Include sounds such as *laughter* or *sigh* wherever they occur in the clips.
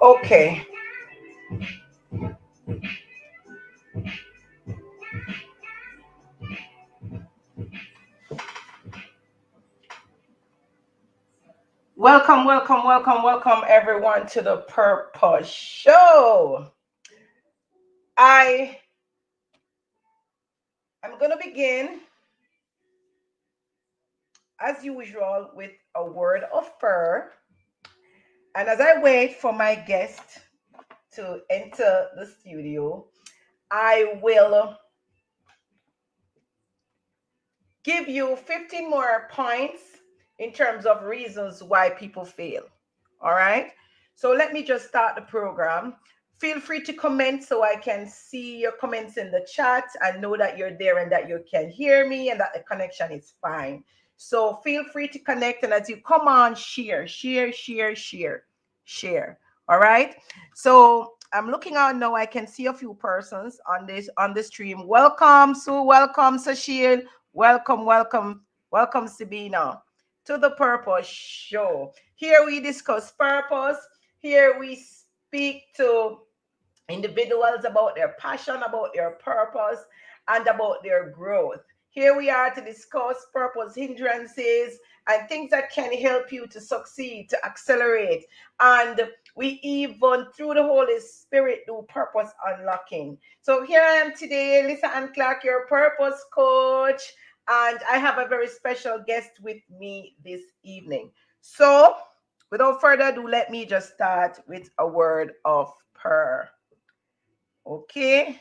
Okay. Welcome, welcome, welcome, welcome everyone to the Purpose Show. I am going to begin as usual with a word of prayer. And as I wait for my guest to enter the studio, I will give you 15 more points in terms of reasons why people fail. All right. So let me just start the program. Feel free to comment so I can see your comments in the chat and know that you're there and that you can hear me and that the connection is fine. So feel free to connect and as you come on, share, share, share, share, share. All right. So I'm looking out now. I can see a few persons on this on the stream. Welcome, Sue. Welcome, Sashil. Welcome, welcome, welcome, Sabina to the Purpose Show. Here we discuss purpose. Here we speak to individuals about their passion, about their purpose, and about their growth. Here we are to discuss purpose hindrances and things that can help you to succeed, to accelerate. And we even, through the Holy Spirit, do purpose unlocking. So here I am today, Lisa Ann Clark, your purpose coach and I have a very special guest with me this evening. So, without further ado, let me just start with a word of prayer. Okay.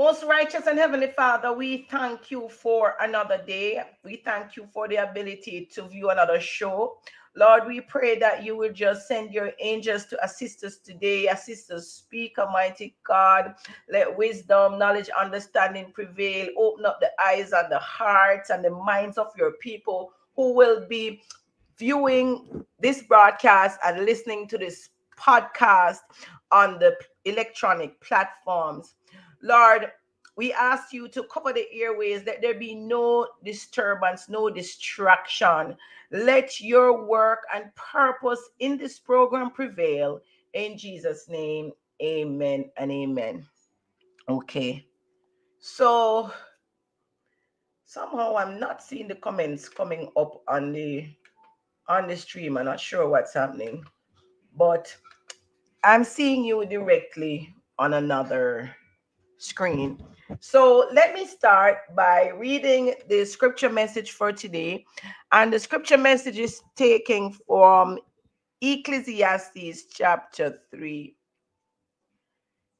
Most righteous and heavenly Father, we thank you for another day. We thank you for the ability to view another show. Lord, we pray that you will just send your angels to assist us today, assist us speak, Almighty God. Let wisdom, knowledge, understanding prevail. Open up the eyes and the hearts and the minds of your people who will be viewing this broadcast and listening to this podcast on the electronic platforms. Lord, we ask you to cover the airways, that there be no disturbance, no distraction. Let your work and purpose in this program prevail. In Jesus' name, amen and amen. Okay. So somehow I'm not seeing the comments coming up on the on the stream. I'm not sure what's happening, but I'm seeing you directly on another screen. So let me start by reading the scripture message for today. And the scripture message is taken from Ecclesiastes chapter 3.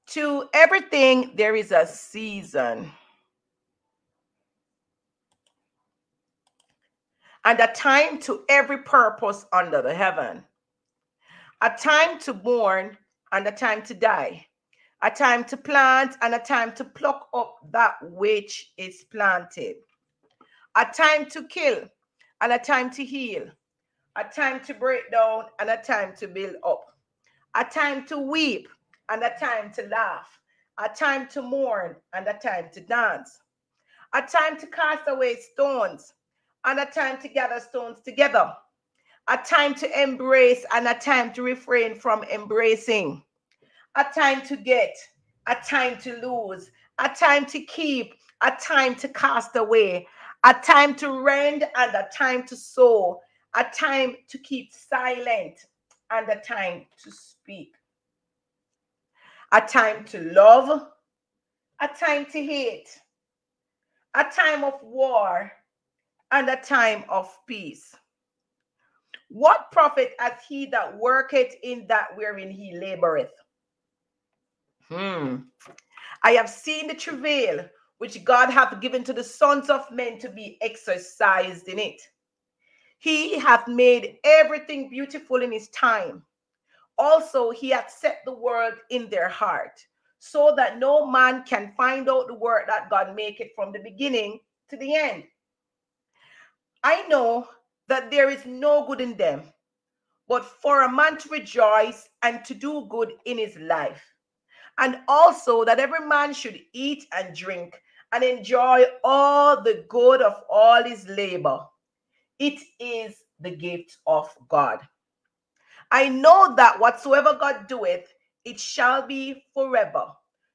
To everything, there is a season. And a time to every purpose under the heaven. A time to born and a time to die a time to plant and a time to pluck up that which is planted, a time to kill and a time to heal, a time to break down and a time to build up, a time to weep and a time to laugh, a time to mourn and a time to dance, a time to cast away stones and a time to gather stones together, a time to embrace and a time to refrain from embracing a time to get, a time to lose, a time to keep, a time to cast away, a time to rend and a time to sow, a time to keep silent and a time to speak, a time to love, a time to hate, a time of war and a time of peace. What profit hath he that worketh in that wherein he laboreth? Hmm. I have seen the travail which God hath given to the sons of men to be exercised in it. He hath made everything beautiful in his time. Also, he hath set the world in their heart. so that no man can find out the work that God make it from the beginning to the end. I know that there is no good in them, but for a man to rejoice and to do good in his life, and also that every man should eat and drink and enjoy all the good of all his labor. It is the gift of God. I know that whatsoever God doeth, it shall be forever.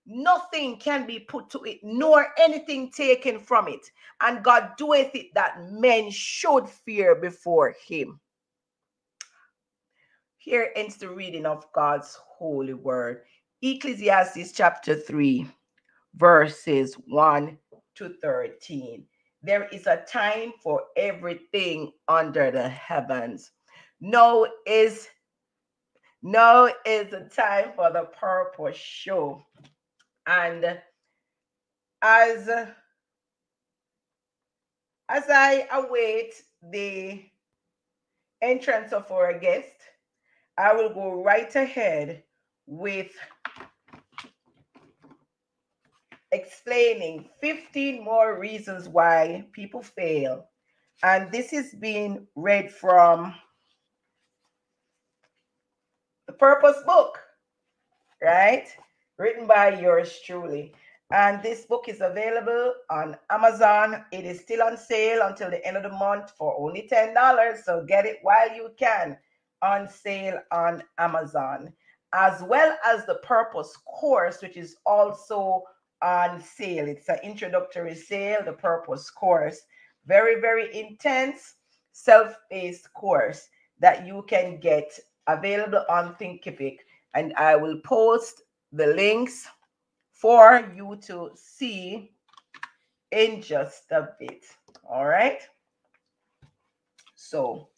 Nothing can be put to it, nor anything taken from it. And God doeth it that men should fear before him. Here ends the reading of God's holy word. Ecclesiastes chapter 3, verses 1 to 13. There is a time for everything under the heavens. No is no is the time for the purpose show. And as as I await the entrance of our guest, I will go right ahead with explaining 15 more reasons why people fail. And this is being read from the Purpose Book, right? Written by yours truly. And this book is available on Amazon. It is still on sale until the end of the month for only $10. So get it while you can on sale on Amazon, as well as the Purpose course, which is also on sale. It's an introductory sale, the Purpose course. Very, very intense self paced course that you can get available on Thinkific. And I will post the links for you to see in just a bit. All right. So,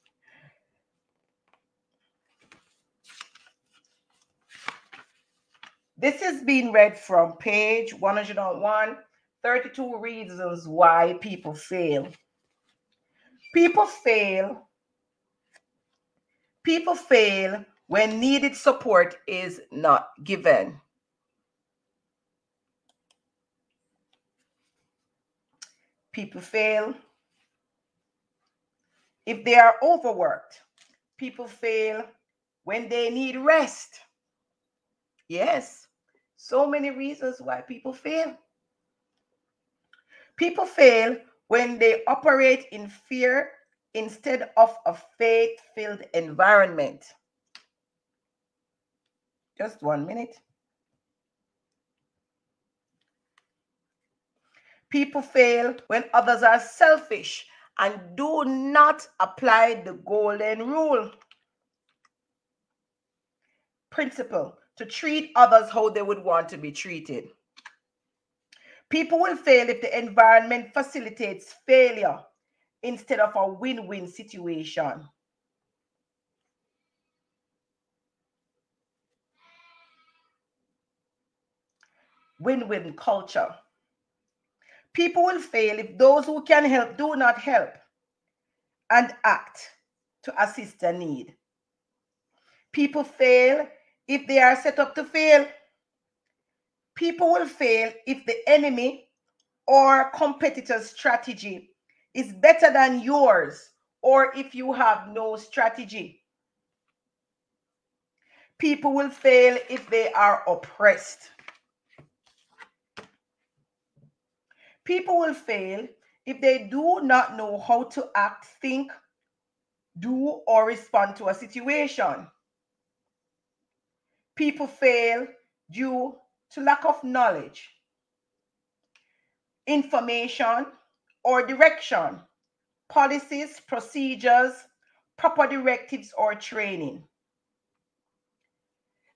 This is being read from page 101 32 reasons why people fail. People fail. People fail when needed support is not given. People fail if they are overworked. People fail when they need rest. Yes. So many reasons why people fail. People fail when they operate in fear instead of a faith filled environment. Just one minute. People fail when others are selfish and do not apply the golden rule. Principle to treat others how they would want to be treated. People will fail if the environment facilitates failure instead of a win win situation. Win win culture. People will fail if those who can help do not help and act to assist a need. People fail if they are set up to fail. People will fail if the enemy or competitor's strategy is better than yours or if you have no strategy. People will fail if they are oppressed. People will fail if they do not know how to act, think, do, or respond to a situation. People fail due to lack of knowledge, information, or direction, policies, procedures, proper directives, or training.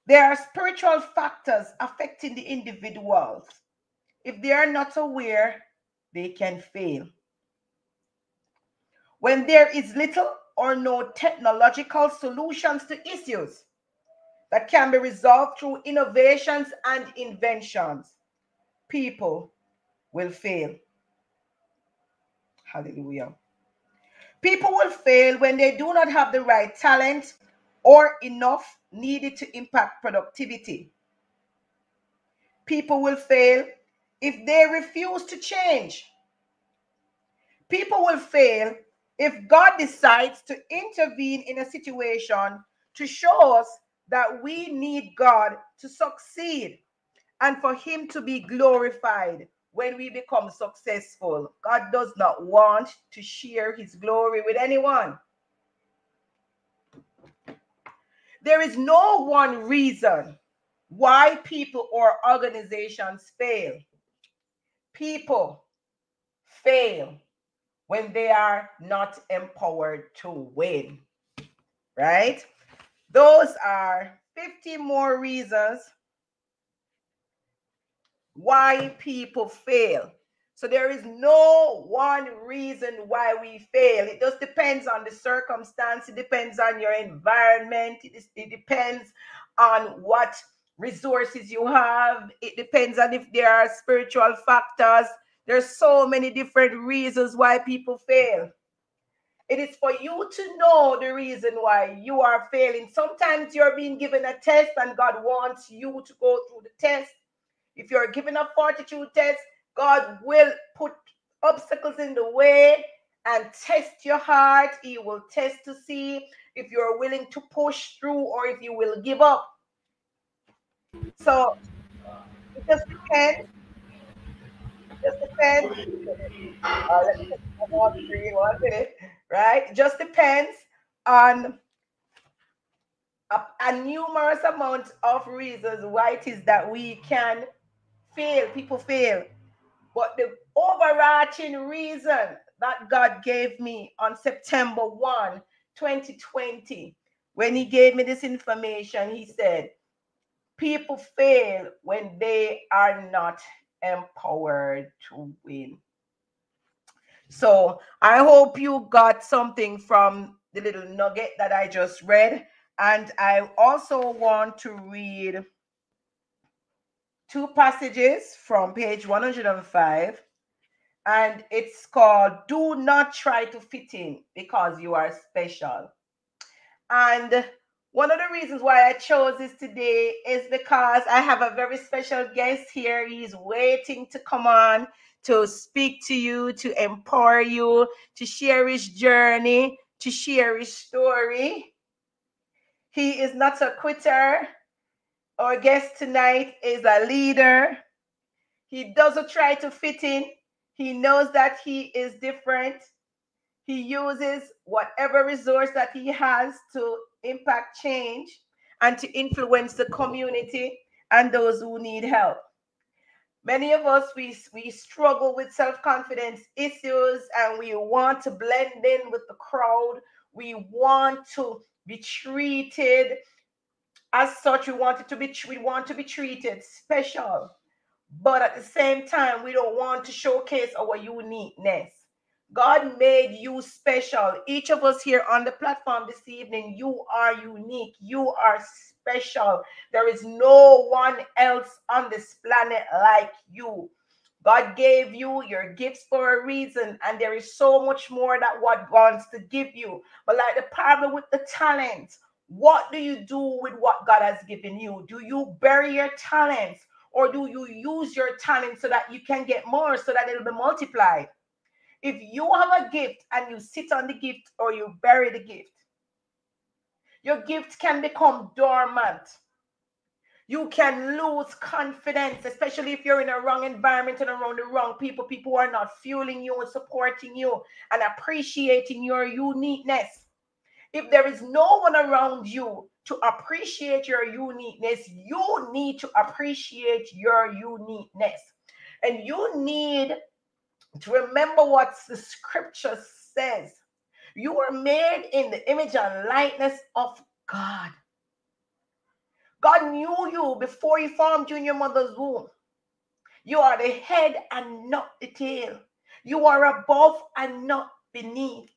There are spiritual factors affecting the individuals. If they are not aware, they can fail. When there is little or no technological solutions to issues, that can be resolved through innovations and inventions, people will fail. Hallelujah. People will fail when they do not have the right talent or enough needed to impact productivity. People will fail if they refuse to change. People will fail if God decides to intervene in a situation to show us that we need God to succeed and for Him to be glorified when we become successful. God does not want to share His glory with anyone. There is no one reason why people or organizations fail. People fail when they are not empowered to win. Right? Those are 50 more reasons why people fail. So there is no one reason why we fail. It just depends on the circumstance. It depends on your environment. It, is, it depends on what resources you have. It depends on if there are spiritual factors. There's so many different reasons why people fail. It is for you to know the reason why you are failing. Sometimes you're being given a test and God wants you to go through the test. If you're given a fortitude test, God will put obstacles in the way and test your heart. He will test to see if you're willing to push through or if you will give up. So it just depends just depends. Uh, one, three, one minute, right? Just depends on a, a numerous amount of reasons why it is that we can fail. People fail. But the overarching reason that God gave me on September 1, 2020, when He gave me this information, He said, People fail when they are not empowered to win. So I hope you got something from the little nugget that I just read. And I also want to read two passages from page 105. And it's called Do Not Try to Fit In Because You Are Special. And one of the reasons why I chose this today is because I have a very special guest here. He's waiting to come on to speak to you, to empower you, to share his journey, to share his story. He is not a quitter. Our guest tonight is a leader. He doesn't try to fit in. He knows that he is different. He uses whatever resource that he has to impact change and to influence the community and those who need help. Many of us we we struggle with self-confidence issues and we want to blend in with the crowd. We want to be treated as such we want it to be we want to be treated special. But at the same time we don't want to showcase our uniqueness. God made you special. Each of us here on the platform this evening, you are unique. You are special. There is no one else on this planet like you. God gave you your gifts for a reason, and there is so much more that God wants to give you. But like the parable with the talents, what do you do with what God has given you? Do you bury your talents, or do you use your talents so that you can get more, so that it'll be multiplied? If you have a gift and you sit on the gift or you bury the gift, your gift can become dormant. You can lose confidence, especially if you're in a wrong environment and around the wrong people. People who are not fueling you and supporting you and appreciating your uniqueness. If there is no one around you to appreciate your uniqueness, you need to appreciate your uniqueness. And you need to remember what the scripture says. You were made in the image and likeness of God. God knew you before He formed you in your mother's womb. You are the head and not the tail. You are above and not beneath.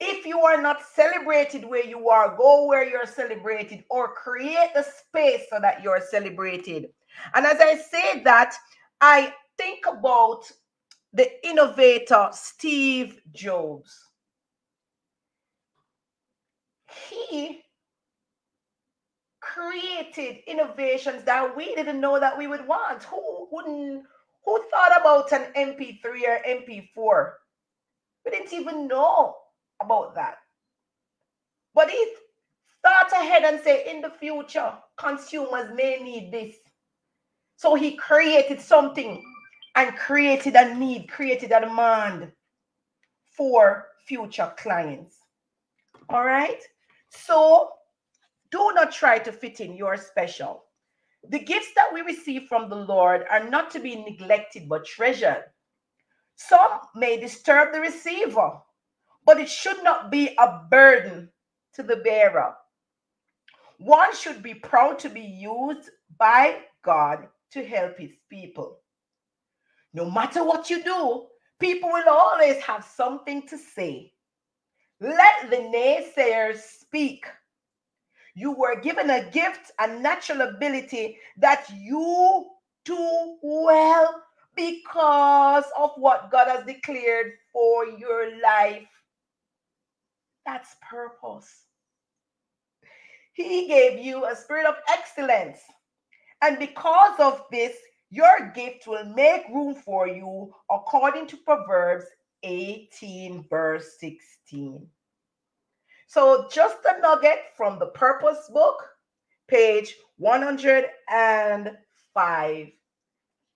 If you are not celebrated where you are, go where you're celebrated or create the space so that you're celebrated. And as I say that, I think about the innovator Steve Jobs. He created innovations that we didn't know that we would want. Who wouldn't who thought about an MP3 or MP4? We didn't even know about that. But he thought ahead and say, in the future, consumers may need this. So he created something and created a need, created a demand for future clients. All right. So do not try to fit in. You're special. The gifts that we receive from the Lord are not to be neglected but treasured. Some may disturb the receiver, but it should not be a burden to the bearer. One should be proud to be used by God to help his people. No matter what you do, people will always have something to say. Let the naysayers speak. You were given a gift, a natural ability that you do well because of what God has declared for your life. That's purpose. He gave you a spirit of excellence. And because of this, your gift will make room for you according to Proverbs 18, verse 16. So, just a nugget from the Purpose book, page 105.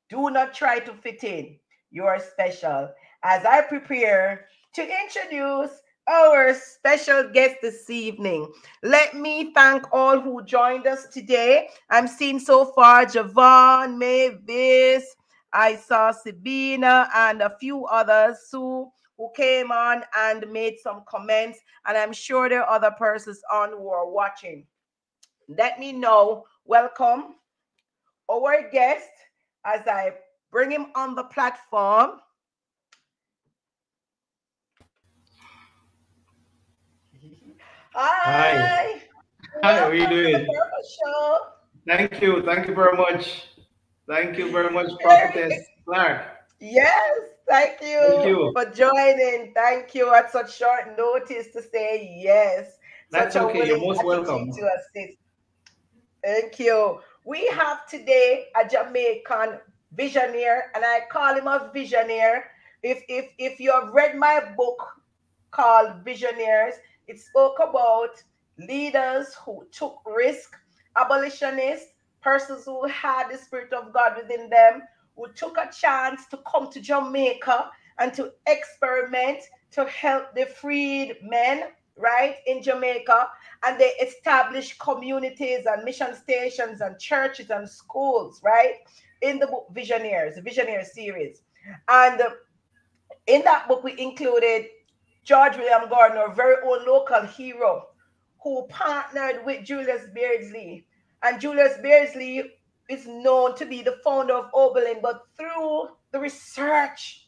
Do not try to fit in. You are special. As I prepare to introduce our special guest this evening. Let me thank all who joined us today. I'm seeing so far Javon, Mavis, I saw Sabina, and a few others who, who came on and made some comments. And I'm sure there are other persons on who are watching. Let me know. Welcome our guest as I bring him on the platform. Hi. Hi. How are you doing? Thank you. Thank you very much. Thank you very much, Prophetess Clark. Yes, thank you, thank you, for joining. Thank you at such short notice to say yes. That's such okay. You're most welcome. To assist. Thank you. We have today a Jamaican visionary, and I call him a visionary. If if if you have read my book called Visionaries, it spoke about leaders who took risk, abolitionists, persons who had the Spirit of God within them, who took a chance to come to Jamaica and to experiment to help the freed men, right, in Jamaica. And they established communities and mission stations and churches and schools, right, in the book Visionaries, the Visionary series. And in that book, we included George William Gordon, our very own local hero, who partnered with Julius Beardslee. And Julius Beardslee is known to be the founder of Oberlin, but through the research,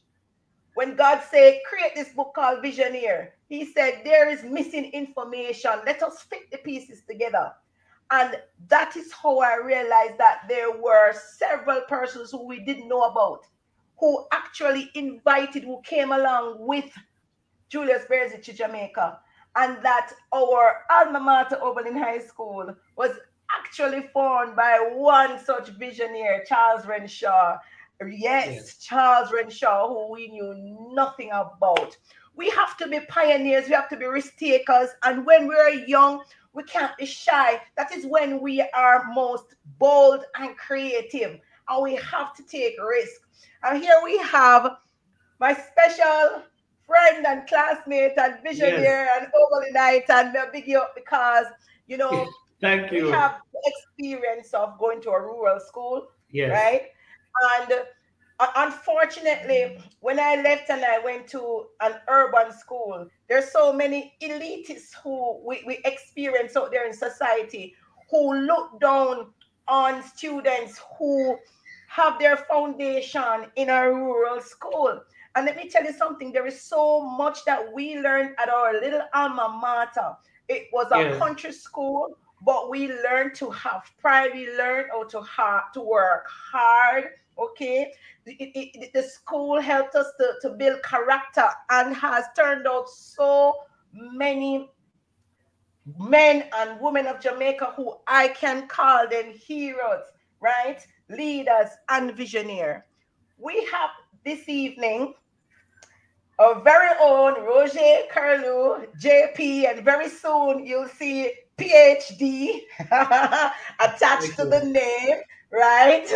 when God said, create this book called Visioneer, he said, there is missing information. Let us fit the pieces together. And that is how I realized that there were several persons who we didn't know about, who actually invited, who came along with Julius to Jamaica, and that our alma mater Oberlin High School was actually formed by one such visionary, Charles Renshaw. Yes, yes, Charles Renshaw, who we knew nothing about. We have to be pioneers, we have to be risk takers, and when we're young, we can't be shy. That is when we are most bold and creative, and we have to take risk. And here we have my special friend and classmate and visionary yes. and Oberlinite and we big you up because you know *laughs* thank you we have the experience of going to a rural school yes. right and uh, unfortunately when i left and i went to an urban school there's so many elitists who we, we experience out there in society who look down on students who have their foundation in a rural school and let me tell you something there is so much that we learned at our little alma mater. It was a yeah. country school, but we learned to have pride. We learned how to, hard, to work hard. Okay. It, it, the school helped us to, to build character and has turned out so many men and women of Jamaica who I can call them heroes, right? Leaders and visionaries. We have this evening our very own Roger Curlew, JP, and very soon you'll see PhD *laughs* attached to the name, right?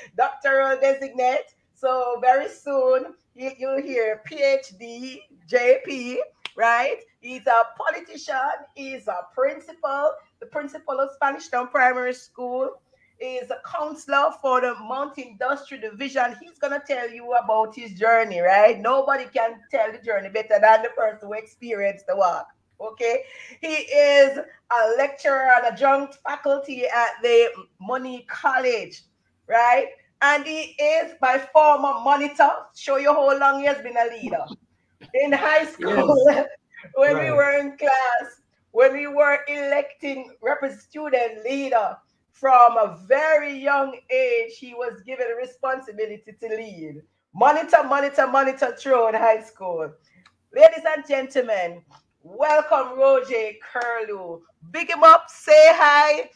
*laughs* Doctoral designate. So very soon you, you'll hear PhD, JP, right? He's a politician, he's a principal, the principal of Spanish Town Primary School, is a counselor for the Mount Industry Division. He's going to tell you about his journey, right? Nobody can tell the journey better than the person who experienced the work. Okay, he is a lecturer and adjunct faculty at the Moneague College, right? And he is by former monitor. Show you how long he has been a leader in high school. Yes. *laughs* when right. we were in class, when we were electing rep student leader, from a very young age, he was given a responsibility to lead. Monitor, monitor, monitor throughout high school. Ladies and gentlemen, welcome Roger Curlew. Big him up, say hi,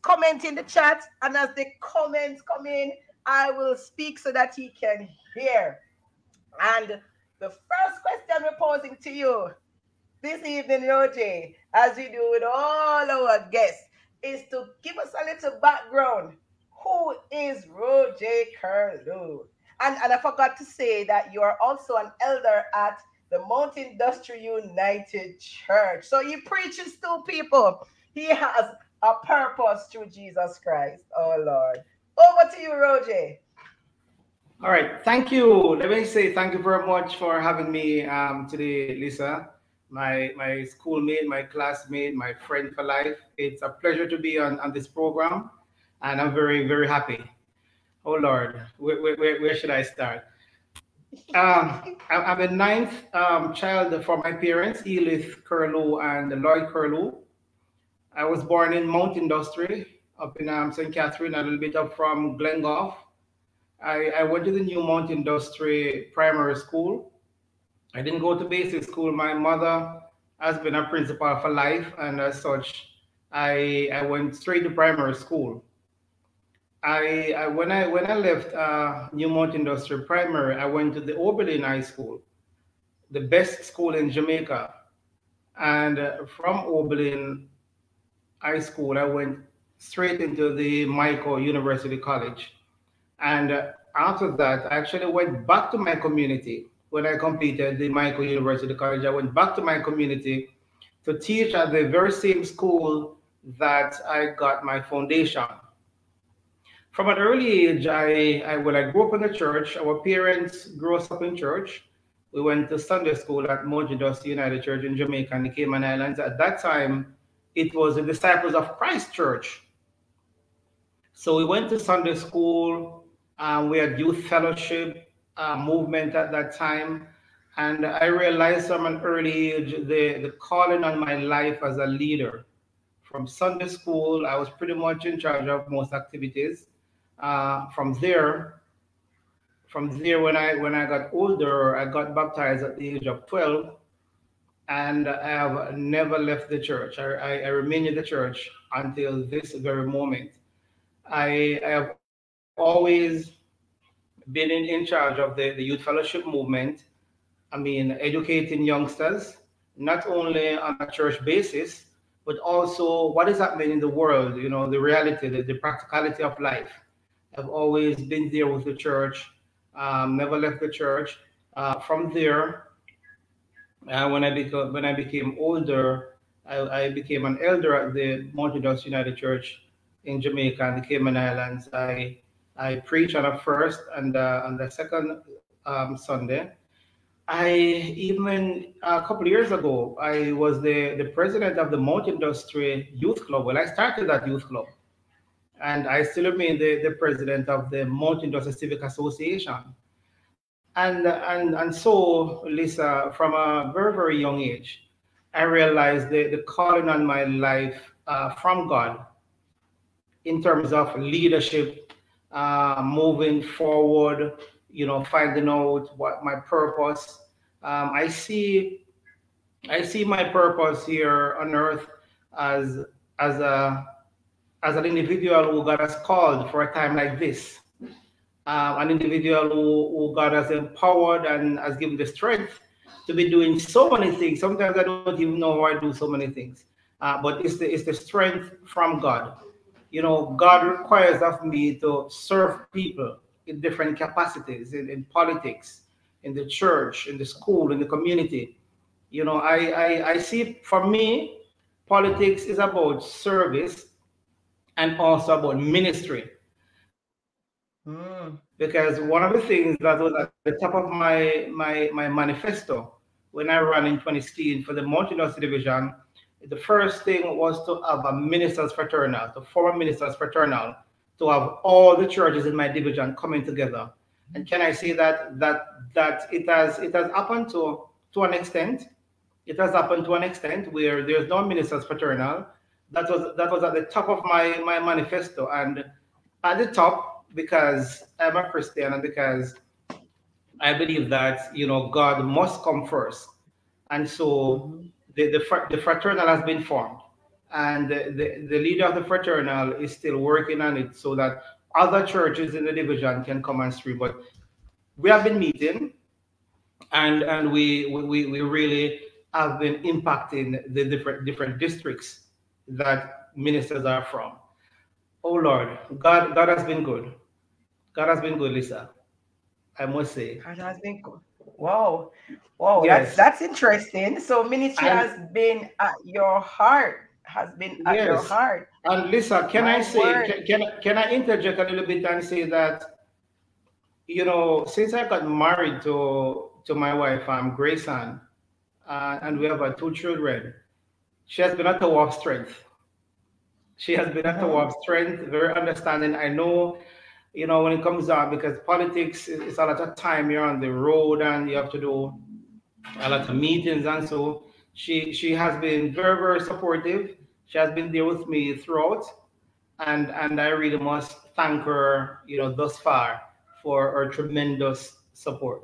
comment in the chat, and as the comments come in, I will speak so that he can hear. And the first question we're posing to you this evening, Roger, as we do with all our guests, is to give us a little background. Who is Roger Curlew? And, and I forgot to say that you are also an elder at the Mount Industry United Church. So he preaches to people. He has a purpose through Jesus Christ, oh Lord. Over to you, Roger. All right. Thank you. Let me say thank you very much for having me um, today, Lisa my my schoolmate, my classmate, my friend for life. It's a pleasure to be on, on this program, and I'm very very happy. Oh Lord, where, where, where should I start? Um, I'm a ninth um, child for my parents, Edith Curlew and Lloyd Curlew. I was born in Mount Industry up in um, St. Catherine, a little bit up from Glengough. I, I went to the New Mount Industry Primary School I didn't go to basic school. My mother has been a principal for life, and as such, I I went straight to primary school. I, I when I when I left uh, New Mount Industrial Primary, I went to the Oberlin High School, the best school in Jamaica, and uh, from Oberlin High School, I went straight into the Mico University College, and uh, after that, I actually went back to my community when I completed the Mico University College, I went back to my community to teach at the very same school that I got my foundation. From an early age, I, I when I grew up in the church, our parents grew us up in church. We went to Sunday school at Mount United Church in Jamaica and the Cayman Islands. At that time, it was the Disciples of Christ Church. So we went to Sunday school, and we had youth fellowship, uh, movement at that time. And I realized from an early age the, the calling on my life as a leader. From Sunday school, I was pretty much in charge of most activities. Uh, from there, from there, when I when I got older, I got baptized at the age of 12, and I have never left the church. I, I, I remain in the church until this very moment. I, I have always been in, in charge of the, the youth fellowship movement. I mean, educating youngsters, not only on a church basis, but also what is happening in the world, you know, the reality, the, the practicality of life. I've always been there with the church, um, never left the church. Uh, from there, uh, when I became when I became older, I, I became an elder at the Mount United Church in Jamaica and the Cayman Islands. I I preach on the first and uh, on the second um, Sunday. I even a couple years ago, I was the, the president of the Mount Industry Youth Club. Well, I started that youth club, and I still remain the, the president of the Mount Industry Civic Association. And, and, and so, Lisa, from a very, very young age, I realized the, the calling on my life uh, from God in terms of leadership uh, moving forward, you know, finding out what my purpose. Um, I see, I see my purpose here on earth as as a as an individual who God has called for a time like this, um, an individual who, who God has empowered and has given the strength to be doing so many things. Sometimes I don't even know why I do so many things, uh, but it's the it's the strength from God. You know, God requires of me to serve people in different capacities in, in politics, in the church, in the school, in the community. You know, I, I, I see for me, politics is about service and also about ministry. Mm. Because one of the things that was at the top of my, my, my manifesto when I ran in 2016 for the Mountain Division, the first thing was to have a minister's fraternal, to form a minister's fraternal, to have all the churches in my division coming together. And can I say that that that it has it has happened to to an extent. It has happened to an extent where there's no minister's fraternal. That was that was at the top of my my manifesto and at the top because I'm a Christian and because I believe that you know God must come first, and so mm-hmm. The the, the fraternal has been formed, and the, the, leader of the fraternal is still working on it so that other churches in the division can come and stream. But we have been meeting, and and we we we really have been impacting the different different districts that ministers are from. Oh Lord, God God has been good. God has been good, Lisa. I must say. God has been good. Wow. Wow, yes. that's that's interesting. So ministry and, has been at your heart, has been at yes. your heart. And Lisa, can My I say can, can, can I interject a little bit and say that you know, since I got married to to my wife, um, Grayson, uh, and we have our two children, she has been at the work strength. She has been at the work strength, very understanding. I know you know, when it comes down because politics is a lot of time you're on the road and you have to do a lot of meetings and so she she has been very very supportive. She has been there with me throughout, and and I really must thank her, you know, thus far for her tremendous support.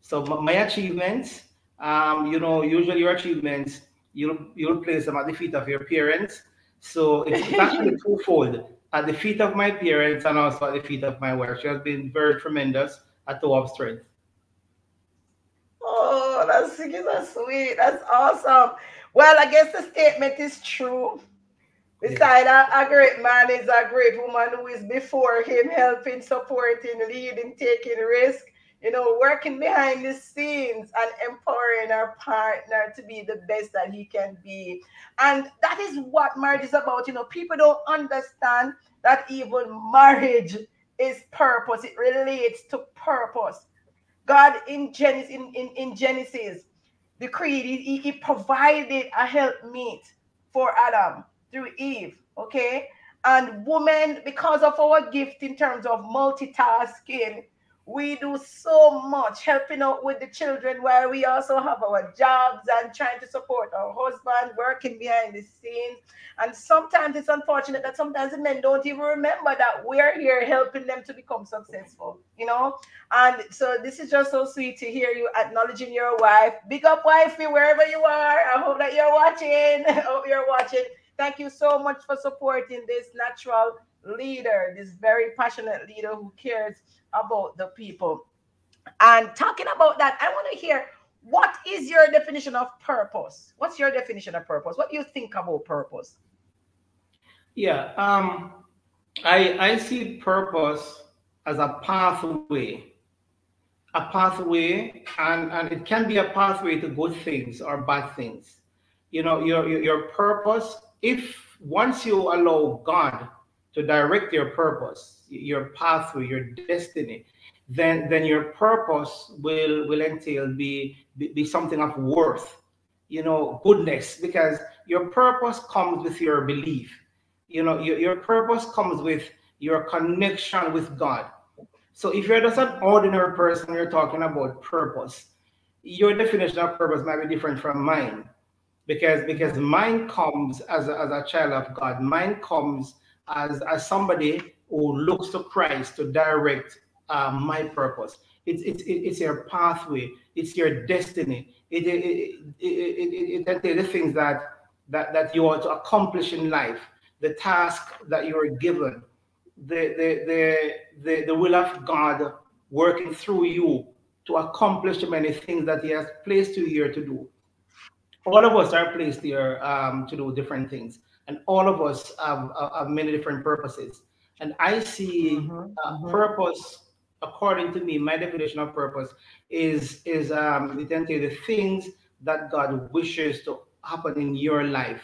So my achievements, um, you know, usually your achievements, you'll you'll place them at the feet of your parents. So it's actually *laughs* twofold at the feet of my parents and also at the feet of my wife. She has been very tremendous at the of strength. Oh, that's, that's sweet. That's awesome. Well, I guess the statement is true. Beside yeah. a, a, great man is a great woman who is before him, helping, supporting, leading, taking risk you know, working behind the scenes and empowering our partner to be the best that he can be. And that is what marriage is about. You know, people don't understand that even marriage is purpose, it relates to purpose. God in Genesis, in, in, in Genesis, the creed, he, he provided a helpmeet for Adam through Eve. Okay. And woman, because of our gift in terms of multitasking, we do so much helping out with the children while we also have our jobs and trying to support our husband working behind the scenes. And sometimes it's unfortunate that sometimes the men don't even remember that we're here helping them to become successful you know? And so this is just so sweet to hear you acknowledging your wife. Big up wifey wherever you are. I hope that you're watching. *laughs* I hope you're watching. Thank you so much for supporting this natural leader this very passionate leader who cares about the people. And talking about that, I want to hear what is your definition of purpose? What's your definition of purpose? What do you think about purpose? Yeah, um, I I see purpose as a pathway, a pathway, and and it can be a pathway to good things or bad things. You know, your your, your purpose. If once you allow God to direct your purpose, your pathway, your destiny, then then your purpose will will entail be, be, be something of worth, you know, goodness, because your purpose comes with your belief. You know, your, your purpose comes with your connection with God. So if you're just an ordinary person, you're talking about purpose, your definition of purpose might be different from mine. Because because mine comes as a, as a child of God, mine comes as, as somebody who looks to Christ to direct uh, my purpose. It's, it's, it's your pathway, it's your destiny. It, it, it, it, it, it, the things that that, that you are to accomplish in life, the task that you are given, the, the, the, the, the will of God working through you to accomplish the many things that He has placed you here to do. All of us are placed here um, to do different things, and all of us have, have many different purposes. And I see mm-hmm, uh, mm-hmm. purpose, according to me, my definition of purpose is is um, the things that God wishes to happen in your life,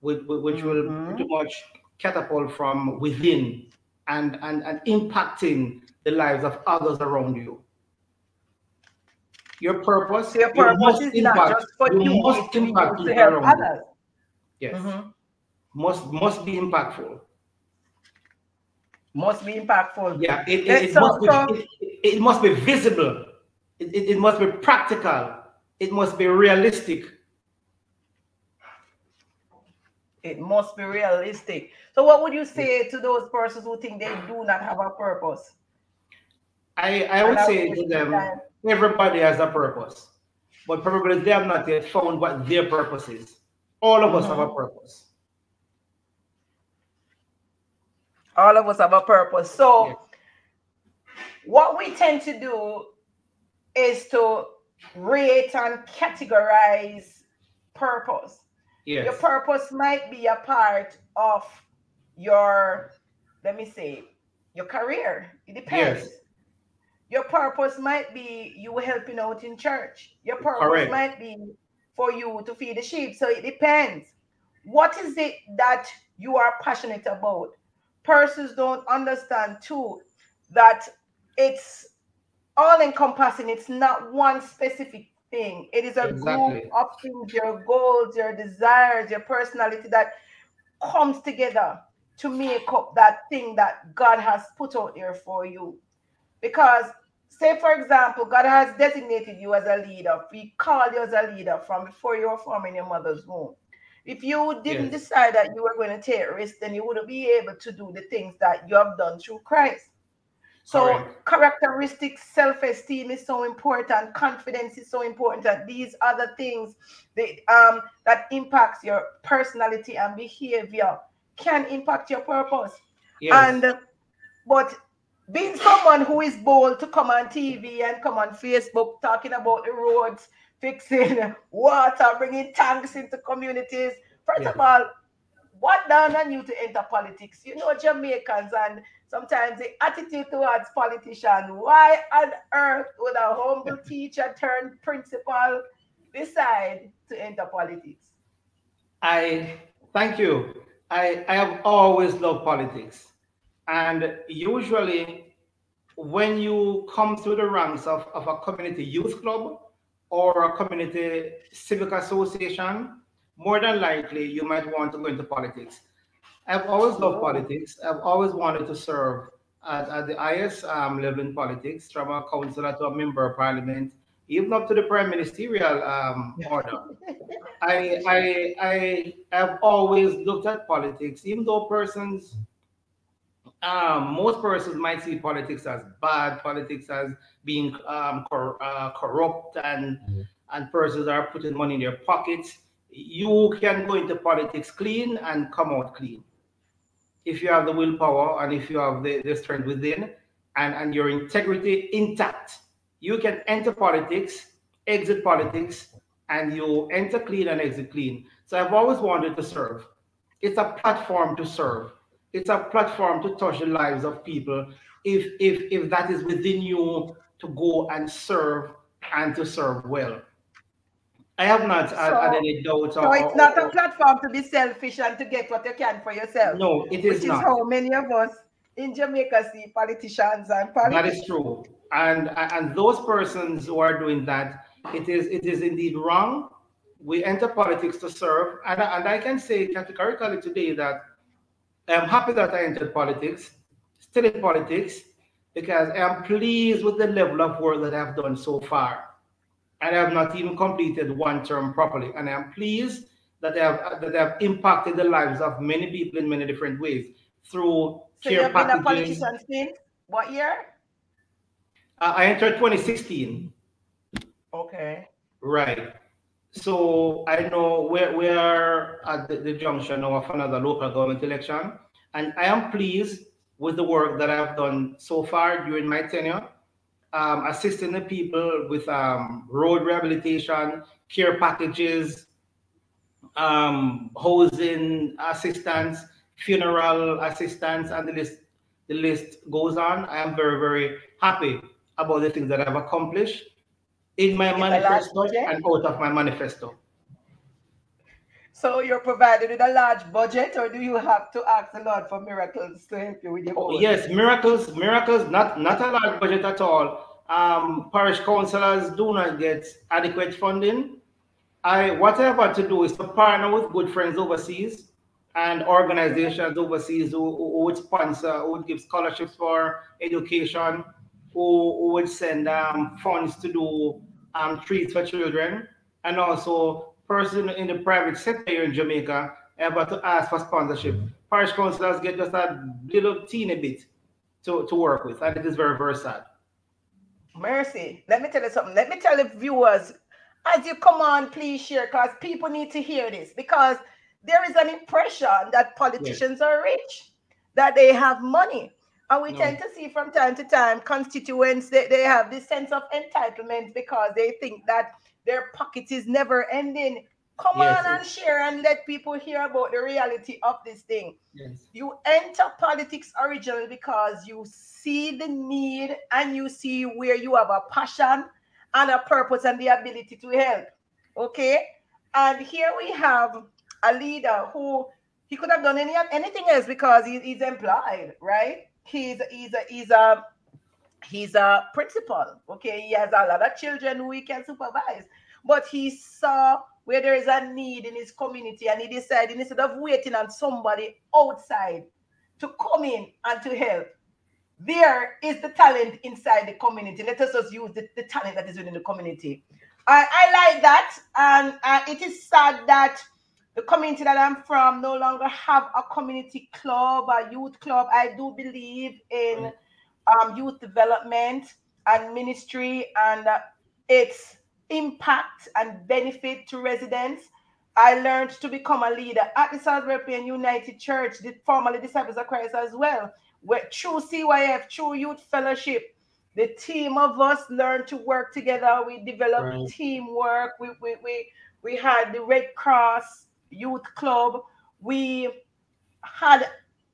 which, which mm-hmm. will pretty much catapult from within and, and, and impacting the lives of others around you. Your purpose, your purpose is impact, not just for you, you must impact others. You. Yes. Mm-hmm. Must must be impactful. Must be impactful. Yeah, it, it, it must, be, it, it, must be visible. It, it, it must be practical. It must be realistic. It must be realistic. So, what would you say to those persons who think they do not have a purpose? I, I would say to them, everybody has a purpose, but probably they have not yet found what their purpose is. All of us mm-hmm. have a purpose. All of us have a purpose. So, yes. what we tend to do is to rate and categorize purpose. Yes. Your purpose might be a part of your, let me say, your career. It depends. Yes. Your purpose might be you helping out in church. Your purpose Correct. might be for you to feed the sheep. So it depends. What is it that you are passionate about? Persons don't understand too that it's all encompassing. It's not one specific thing. It is a exactly. group of things, your goals, your desires, your personality that comes together to make up that thing that God has put out there for you. Because, say, for example, God has designated you as a leader. He called you as a leader from before you were formed in your mother's womb. If you didn't yes. decide that you were going to take risks, then you wouldn't be able to do the things that you have done through Christ. So right. characteristics, self-esteem is so important. Confidence is so important. That these other things they, um, that impacts your personality and behavior can impact your purpose. Yes. And but being someone who is bold to come on TV and come on Facebook talking about the roads, fixing water, bringing tanks into communities. First yeah. of all, what down on you to enter politics? You know Jamaicans and sometimes the attitude towards politicians. Why on earth would a humble *laughs* teacher turn principal decide to enter politics? I thank you. I, I have always loved politics. And usually when you come through the ranks of, of a community youth club or a community civic association, more than likely you might want to go into politics. I've always loved politics. I've always wanted to serve at, at the highest um, level in politics, from a councillor to a member of parliament, even up to the prime ministerial um, *laughs* order. I, I, I have always looked at politics, even though persons, um, most persons might see politics as bad, politics as being um, cor- uh, corrupt, and mm-hmm. and persons are putting money in their pockets. You can go into politics clean and come out clean if you have the willpower and if you have the, the strength within and, and your integrity intact, you can enter politics, exit politics, and you enter clean and exit clean. So I've always wanted to serve. It's a platform to serve. It's a platform to touch the lives of people if if if that is within you to go and serve and to serve well. I have not so, had, any doubts. So it's not a platform to be selfish and to get what you can for yourself. No, it is which not. is how many of us in Jamaica see politicians and politics. That is true. And and those persons who are doing that, it is it is indeed wrong. We enter politics to serve, and, and I can say categorically today that I'm happy that I entered politics, still in politics, because I'm pleased with the level of work that I've done so far and I have not even completed one term properly. And I am pleased that I have that I have impacted the lives of many people in many different ways through so care you've been a politician since what year? Uh, I entered 2016. Okay. Right. So I know where we are at the, the junction of another local government election, and I am pleased with the work that I've done so far during my tenure, um, assisting the people with um, road rehabilitation, care packages, um, housing assistance, funeral assistance, and the list the list goes on. I am very very happy about the things that I've accomplished in my manifesto and out of my manifesto. So you're provided with a large budget, or do you have to ask the Lord for miracles to help you with your? Oh, yes, miracles, miracles. Not not a large budget at all. Um, parish councillors do not get adequate funding. I what I want to do is to partner with good friends overseas and organizations overseas who, who would sponsor, who would give scholarships for education, who, who would send um, funds to do um, treats for children, and also person in the private sector here in Jamaica ever to ask for sponsorship. Parish councillors get just a little teeny bit to, to work with, and it is very, very sad. Mercy. Let me tell you something. Let me tell the viewers, as you come on, please share, because people need to hear this. Because there is an impression that politicians yes. are rich, that they have money. And we no. tend to see from time to time constituents they, they have this sense of entitlement because they think that their pocket is never ending. Come yes, on and share and let people hear about the reality of this thing. Yes. You enter politics originally because you see the need and you see where you have a passion and a purpose and the ability to help. Okay. And here we have a leader who he could have done any anything else because he, he's employed, right? He's he's a he's a he's a principal. Okay, he has a lot of children who he can supervise, but he saw where there is a need in his community, and he decided instead of waiting on somebody outside to come in and to help, there is the talent inside the community. Let us just use the, the talent that is within the community. I, I like that, and uh, it is sad that the community that I'm from no longer have a community club, a youth club. I do believe in um, youth development and ministry and uh, its impact and benefit to residents. I learned to become a leader at the South European United Church, the formerly Disciples of Christ as well, where through CYF, through Youth Fellowship, the team of us learned to work together. We developed right. teamwork. We, we, we, we had the Red Cross youth club, we had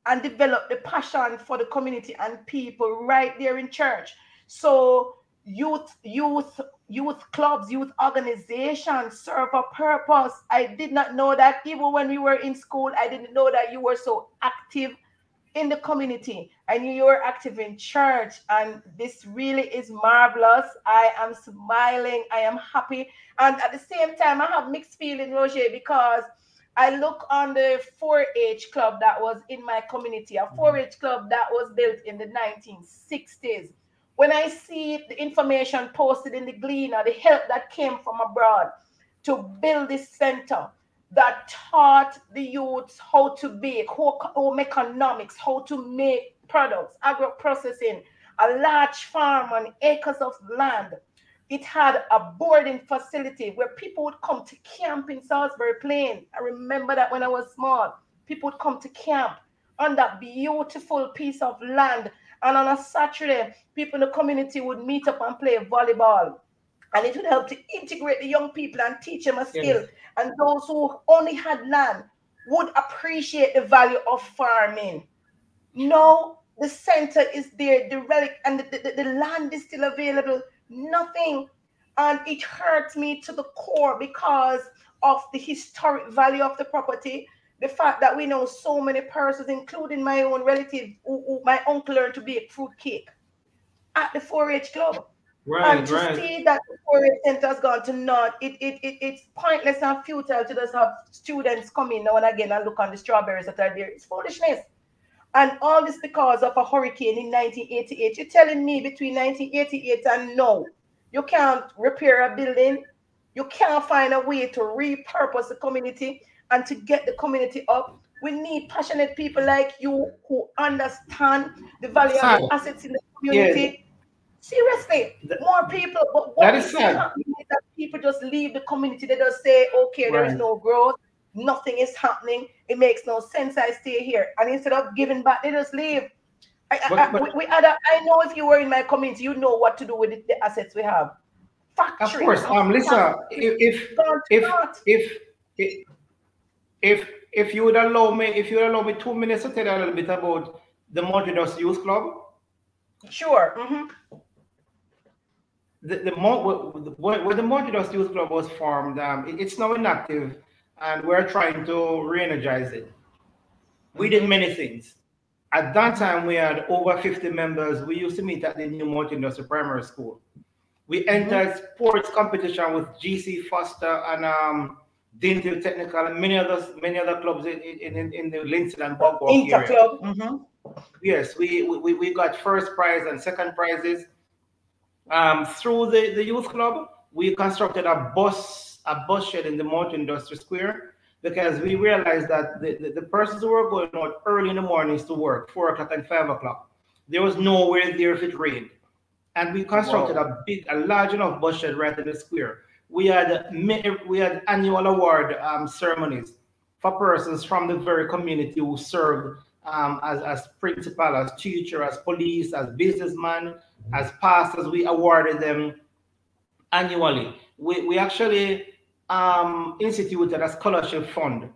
and developed the passion for the community and people right there in church. So youth, youth, youth clubs, youth organizations serve a purpose. I did not know that even when we were in school, I didn't know that you were so active in the community. I knew you were active in church, and this really is marvelous. I am smiling, I am happy, and at the same time, I have mixed feelings, Roger, because I look on the 4-H club that was in my community, a 4-H club that was built in the 1960s. When I see the information posted in the Gleaner, the help that came from abroad to build this center that taught the youths how to bake, home economics, how to make products, agro processing, a large farm on acres of land, it had a boarding facility where people would come to camp in Salisbury Plain. I remember that when I was small. People would come to camp on that beautiful piece of land. And on a Saturday, people in the community would meet up and play volleyball. And it would help to integrate the young people and teach them a skill. Yes. And those who only had land would appreciate the value of farming. No, the center is there, the relic, and the, the, the land is still available nothing. And it hurts me to the core because of the historic value of the property. The fact that we know so many persons, including my own relative, who, who my uncle learned to bake fruit cake at the 4-H club. Right, and to right. see that the 4-H center has gone to naught, it, it, it, it's pointless and futile to just have students come in now and again and look on the strawberries that are there. It's foolishness. And all this because of a hurricane in 1988. You're telling me between 1988 and now, you can't repair a building, you can't find a way to repurpose the community and to get the community up. We need passionate people like you who understand the value sad. of the assets in the community. Seriously, more people. But what that is sad. That people just leave the community. They just say, okay, there is no growth, nothing is happening. It makes no sense. I stay here. And instead of giving back, they just leave. I, But- I, but- we, we had a, I know if you were in my community, you know what to do with the, the assets we have. Of course. Um, Lisa, if if if if if if you would allow me, if you would allow me two minutes to tell you a little bit about the Montreal Youth Club. Sure. mhm. the, the when, when the Montreal Youth Club was formed, um, it- it's now inactive, and we're trying to re-energize it. We did many things. At that time, we had over 50 members. We used to meet at the new Montreal Primary School. We entered sports competition with GC Foster and um, Dinthill Technical and many others, many other clubs in, in, in, in the Linstead and Bog Walk area. Interclub. mhm. Yes, we, we, we got first prize and second prizes. Um, through the, the youth club, we constructed a bus a bus shed in the Mountain Industry Square because we realized that the, the, the persons who were going out early in the mornings to work, four o'clock and five o'clock, there was nowhere there if it rained. And we constructed a big, a large enough bus shed right in the square. We had we had annual award um, ceremonies for persons from the very community who served um, as, as principal, as teacher, as police, as businessman, as pastors. We awarded them annually. We, we actually um, instituted a scholarship fund.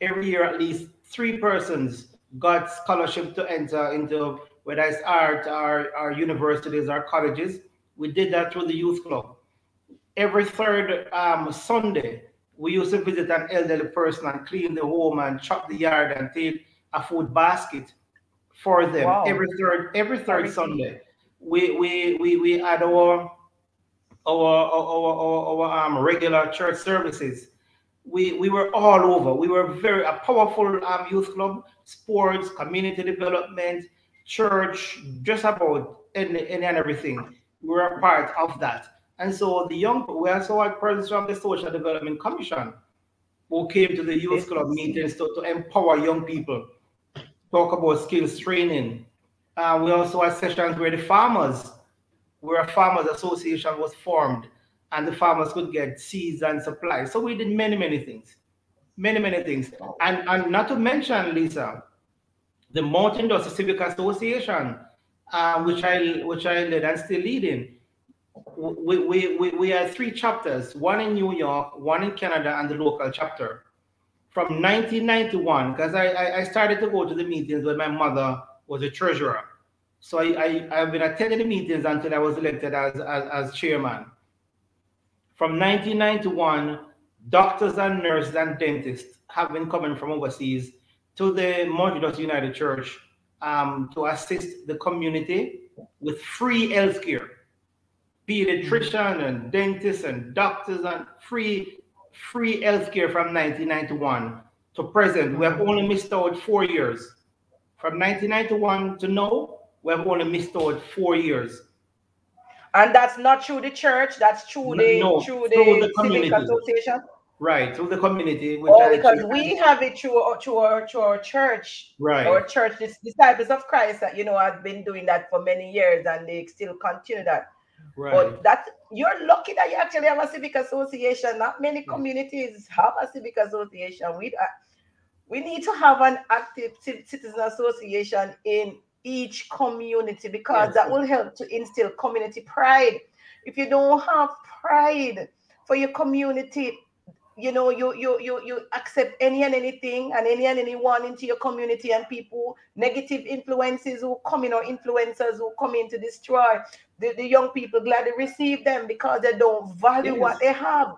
Every year, at least three persons got scholarship to enter into whether it's art or, or universities or colleges. We did that through the youth club. Every third um, Sunday, we used to visit an elderly person and clean the home and chop the yard and take a food basket for them Wow. every third every third Sunday. We we we we had our our our our, our um, regular church services. We we were all over. We were very a powerful um, youth club, sports, community development, church, just about any, any and everything. We were a part of that. And so the young we also had persons from the Social Development Commission who came to the youth club meetings to, to empower young people, talk about skills training. Uh, we also had sessions where the farmers, where a farmers association was formed and the farmers could get seeds and supplies. So we did many, many things, many, many things. And, and not to mention, Lisa, the Mountain Industry Civic Association, uh, which I which I led and still leading. We, we, we, we had three chapters, one in New York, one in Canada, and the local chapter. From 1991, because I, I started to go to the meetings when my mother was a treasurer. So I, I, I've been attending the meetings until I was elected as, as, as chairman. From 1991, doctors and nurses and dentists have been coming from overseas to the Montreal United Church um, to assist the community with free health care. Pediatrician and dentists and doctors and free free health care from 1991 to present. We have only missed out four years. From 1991 to now, we have only missed out four years. And that's not through the church, that's through the No, through through the, the community. civic association. Right, through the community. which Oh, because we have it through our- through our through our church. Right. Our church, the disciples of Christ that you know have been doing that for many years and they still continue that. right. But that you're lucky that you actually have a civic association. Not many communities have a civic association. We uh, we need to have an active ci- citizen association in each community because Yes. that will help to instill community pride. If you don't have pride for your community, you know you you you you accept any and anything and any and anyone into your community and people negative influences who come in or influencers who come in to destroy the, the young people gladly receive them because they don't value what they have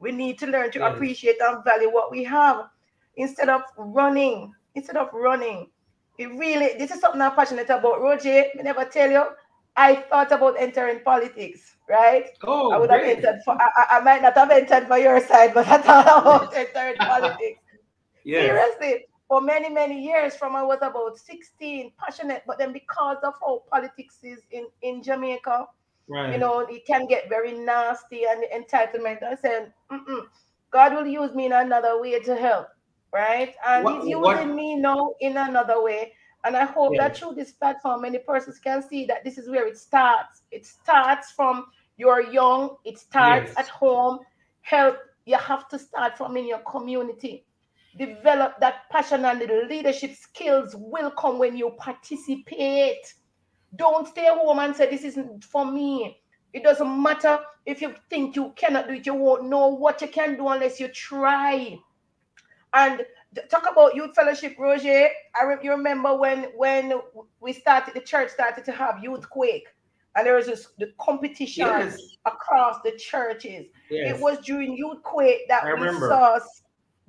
we need to learn to Yes. appreciate and value what we have instead of running instead of running it really this is something i'm passionate about roger I never tell you i thought about entering politics right oh, I would great. have entered for I, I- might not have entered for your side, but I thought *laughs* about entering politics. *laughs* Yes. Seriously, for many, many years from I was about 16, passionate, but then because of how politics is in, in Jamaica, Right. you know, it can get very nasty and the entitlement. I said, Mm-mm, God will use me in another way to help, right? And What- He's using what- me now in another way. And I hope Yeah. that through this platform, many persons can see that this is where it starts. It starts from you're young, it starts Yes. at home, help, you have to start from in your community. Develop that passion and the leadership skills will come when you participate. Don't stay home and say, This isn't for me. It doesn't matter if you think you cannot do it, you won't know what you can do unless you try. And talk about youth fellowship, Roger. I re- you remember when when we started the church started to have youth quake, and there was this the competition yes. across the churches. Yes. It was during youth quake that I we remember. saw.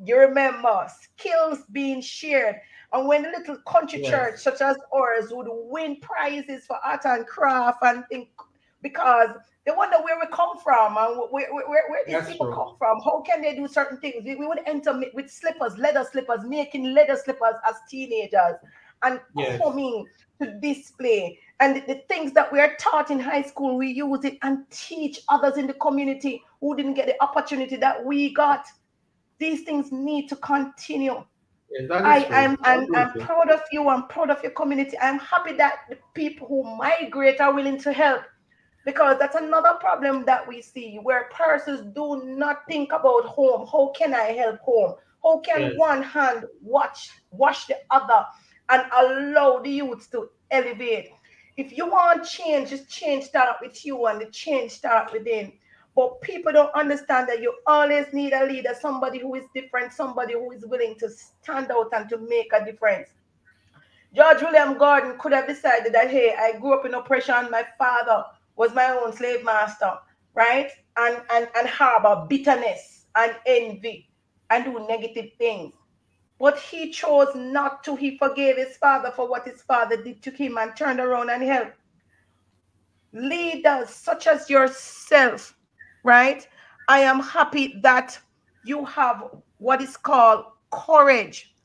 You remember skills being shared, and when the little country yes. church such as ours would win prizes for art and craft and think because they wonder where we come from and where, where, where, where these That's people true. come from. How can they do certain things? We, we would enter with slippers, leather slippers, making leather slippers as teenagers and yes. coming to display. And the, the things that we are taught in high school, we use it and teach others in the community who didn't get the opportunity that we got. These things need to continue. I, am I'm, I'm, I'm proud of you. I'm proud of your community. I'm happy that the people who migrate are willing to help because that's another problem that we see where persons do not think about home. How can I help home? How can yes. one hand watch wash the other and allow the youths to elevate? If you want change, just change start with you and the change start within. But people don't understand that you always need a leader, somebody who is different, somebody who is willing to stand out and to make a difference. George William Gordon could have decided that, hey, I grew up in oppression. My father was my own slave master, right? And and and harbor bitterness and envy and do negative things. But he chose not to. He forgave his father for what his father did to him and turned around and helped. Leaders such as yourself, right? I am happy that you have what is called courage.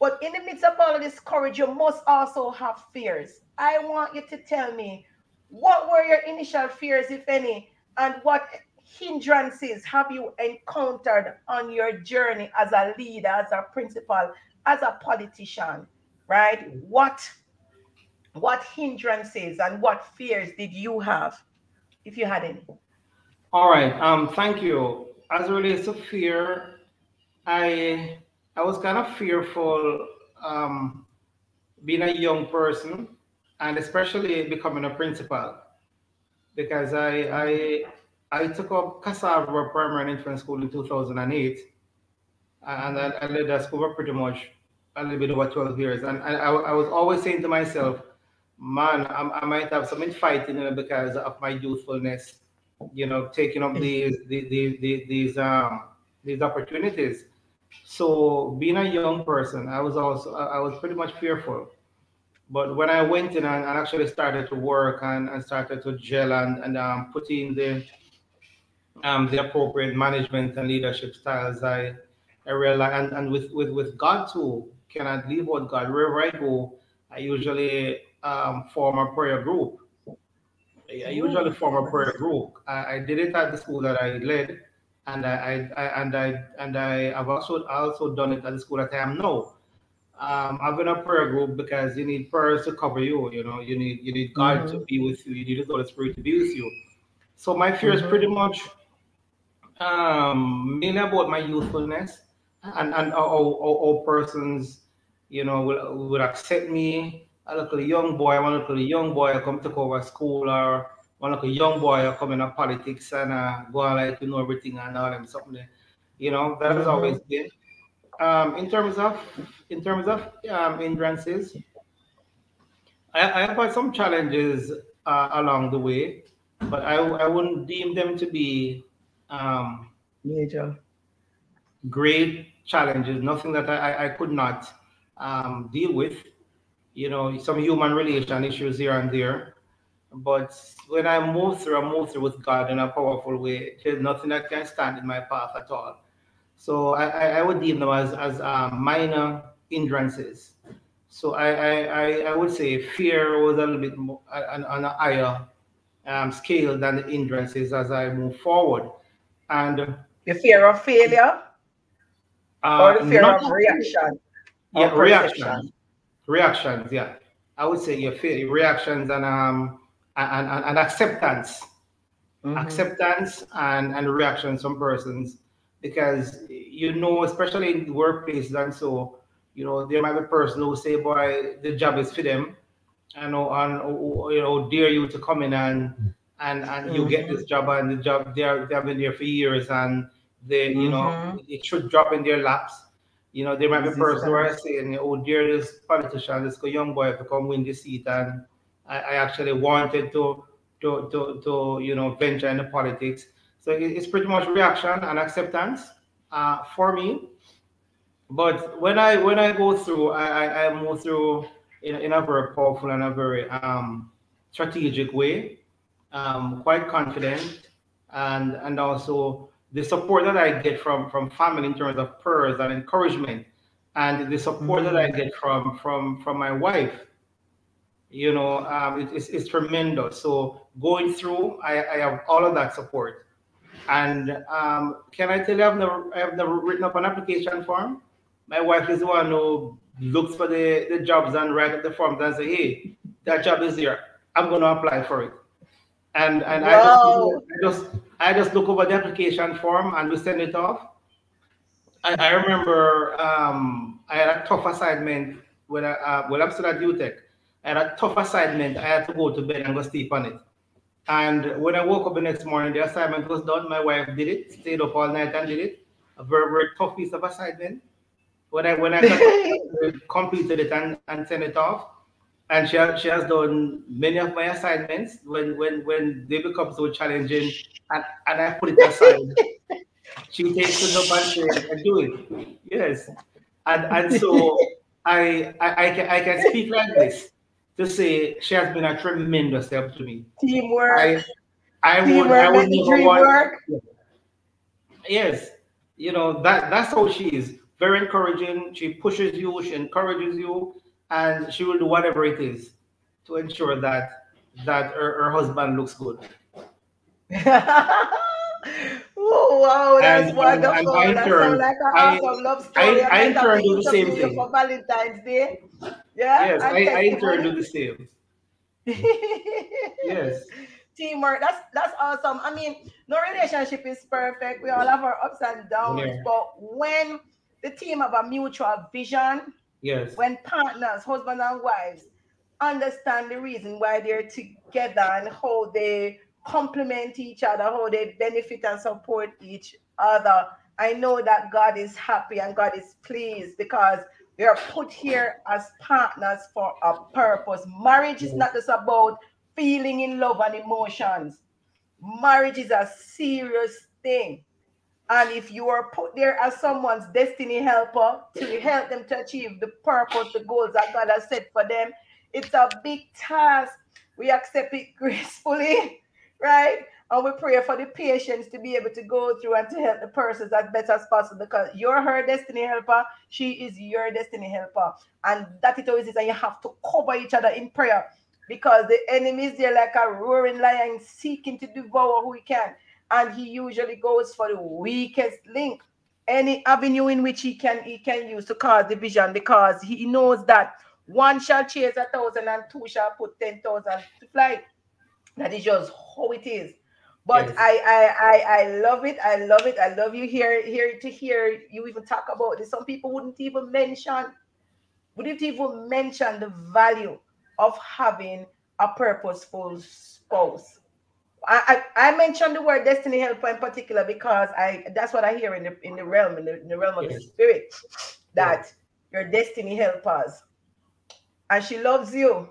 But in the midst of all of this courage, you must also have fears. I want you to tell me what were your initial fears, if any, and what hindrances have you encountered on your journey as a leader, as a principal, as a politician, right? What what hindrances and what fears did you have, if you had any? All right. Um, thank you. As relates to fear, I I was kind of fearful um, being a young person and especially becoming a principal because I I I took up Cassava Primary and Infant School in 2008 and I, I led that school for pretty much a little bit over 12 years. And I, I, was always saying to myself man I, I might have some fighting you know, because of my youthfulness you know taking up these these these, these um these opportunities. So being a young person I was also I was pretty much fearful but when I went in and, and actually started to work and, and started to gel and, and um, put in the um, the appropriate management and leadership styles, I I realized and, and with, with, with God too, cannot leave what God? Wherever I go, I usually um, form a prayer group. I usually form a prayer group. I, I did it at the school that I led, and I, I, I and I and I have also also done it at the school that I am now um, having a prayer group because you need prayers to cover you. You know, you need you need God mm-hmm. to be with you. You need the Holy Spirit to be with you. So my fear mm-hmm. is pretty much um, mainly about my youthfulness and and all persons, you know, will will accept me. I look like A young boy, one a young boy, I come to cover school, or one a young boy, I come in politics and uh, go like you know everything and all them something. You know, that has mm-hmm. always been um, in terms of in terms of um, hindrances, I, I have had some challenges uh, along the way, but I, I wouldn't deem them to be um, major, great challenges. Nothing that I, I could not um, deal with. You know, some human relation issues here and there. But when I move through, I move through with God in a powerful way. There's nothing that can stand in my path at all. So I, I would deem them as, as um, minor hindrances. So I, I, I would say fear was a little bit more on, on a higher um, scale than the hindrances as I move forward. And the fear of failure uh, or the fear of reaction? Yeah, reactions. Reactions, yeah. I would say your fear, reactions and um and, and, and acceptance. mm-hmm. acceptance and, and reaction some persons because you know, especially in the workplaces and so, you know, there might be a person who say, boy, the job is for them. And, and you know, dare you to come in and and and mm-hmm. you get this job and the job they are they have been there for years and they you mm-hmm. know it should drop in their laps. You know, there might be a person who are saying, oh dear this politician, this young boy to come win the seat and I, I actually wanted to to, to, to you know venture into politics. So it's pretty much reaction and acceptance uh, for me. But when I when I go through, I, I, I move through in, in a very powerful and a very um, strategic way, um, quite confident, and and also the support that I get from from family in terms of prayers and encouragement, and the support mm-hmm. that I get from from from my wife you know, um, it, it's, it's tremendous. So going through, I, I have all of that support. And um, can I tell you, I've never, I've never written up an application form. My wife is the one who looks for the, the jobs and write up the forms and say, hey, that job is here. I'm going to apply for it. And and I just, I just I just look over the application form and we send it off. I, I remember um, I had a tough assignment when I uh, well I'm still at UTech I had a tough assignment. I had to go to bed and go sleep on it. And when I woke up the next morning, the assignment was done. My wife did it, stayed up all night and did it. A very, very tough piece of assignment. When I when I *laughs* completed it and, and sent it off, and she has, she has done many of my assignments when when when they become so challenging, and, and I put it aside. *laughs* she takes it up and she and do it. Yes, and and so *laughs* I I I can, I can speak like this to say she has been a tremendous help to me. Teamwork. I, I Teamwork would, I would never want, Yes, you know that that's how she is. Very encouraging. She pushes you. She encourages you, and she will do whatever it is to ensure that that her, her husband looks good. *laughs* oh wow, that's and, wonderful. And, and that sounds like a awesome love story. I, I, I do the same thing for Valentine's Day. Yeah. Yes, I, I do the same. *laughs* yes. Teamwork. That's that's awesome. I mean, no relationship is perfect. We all have our ups and downs, yeah. but when the team have a mutual vision, yes, when partners, husbands and wives, understand the reason why they're together and how they complement each other, how they benefit and support each other. I know that God is happy and God is pleased because we are put here as partners for a purpose. Marriage is mm. not just about feeling in love and emotions. Marriage is a serious thing. And if you are put there as someone's destiny helper to help them to achieve the purpose, the goals that God has set for them, it's a big task. We accept it *laughs* gracefully, right? And we pray for the patience to be able to go through and to help the persons as best as possible because you're her destiny helper. She is your destiny helper. And that it always is. And you have to cover each other in prayer because the enemy is there like a roaring lion seeking to devour who he can. And he usually goes for the weakest link. Any avenue in which he can he can use to cause division because he knows that one shall chase a thousand and two shall put ten thousand to flight. That is just how it is. But yes. I, I I I love it. I love it. I love you here here to hear you even talk about this. Some people wouldn't even mention wouldn't even mention the value of having a purposeful spouse. I, I, I mentioned the word destiny helper in particular because I that's what I hear in the in the realm in the, in the realm of yes. the spirit that yes. your destiny helpers and she loves you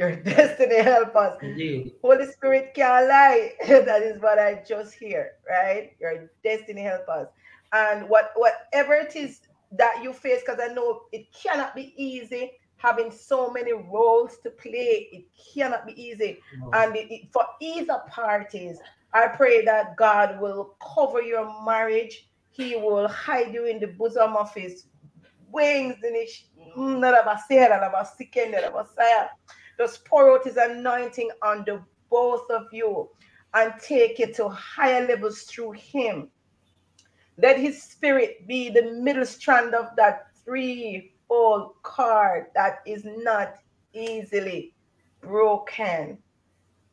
your *laughs* destiny help us. Indeed. Holy Spirit can't lie. *laughs* that is what I just hear, right? Your destiny help us. And what whatever it is that you face, because I know it cannot be easy having so many roles to play. It cannot be easy. No. And it, it, for either parties, I pray that God will cover your marriage. He will hide you in the bosom of his wings. In pour out his anointing on the both of you and take it to higher levels through him. Let his spirit be the middle strand of that three-fold cord that is not easily broken.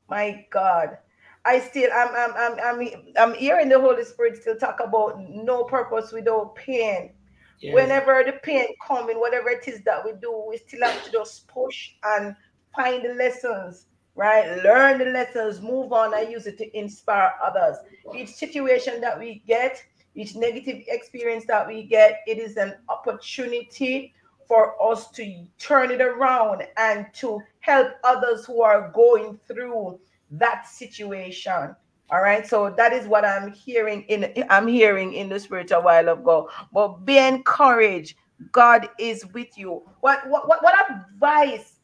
My God. I still I'm I'm I'm I'm, I'm hearing the Holy Spirit still talk about no purpose without pain. Yes. Whenever the pain coming, whatever it is that we do, we still have to just push and find the lessons, right? Learn the lessons, move on, and use it to inspire others. Each situation that we get, each negative experience that we get, it is an opportunity for us to turn it around and to help others who are going through that situation. All right. So that is what I'm hearing in I'm hearing in the spirit a while ago. But be encouraged. God is with you. What what what, what advice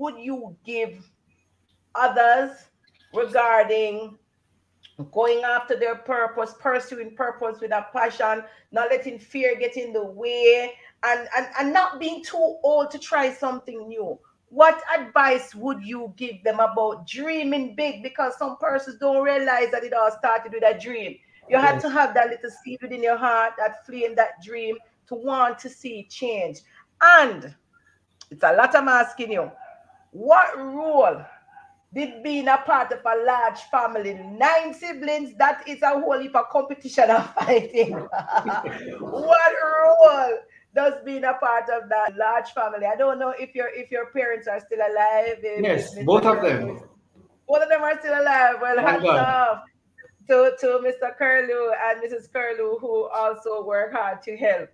would you give others regarding going after their purpose, pursuing purpose with a passion, not letting fear get in the way, and, and, and not being too old to try something new? what advice would you give them about dreaming big? Because some persons don't realize that it all started with a dream. You yes. had to have that little seed within your heart, that flame, that dream to want to see change. And it's a lot I'm asking you. What role did being a part of a large family, nine siblings, that is a whole heap of competition and *laughs* fighting. *laughs* what role does being a part of that large family. I don't know if your if your parents are still alive. Yes, both of them. Both of them are still alive. Well, oh hats off to, to Mr. Curlew and Mrs. Curlew, who also work hard to help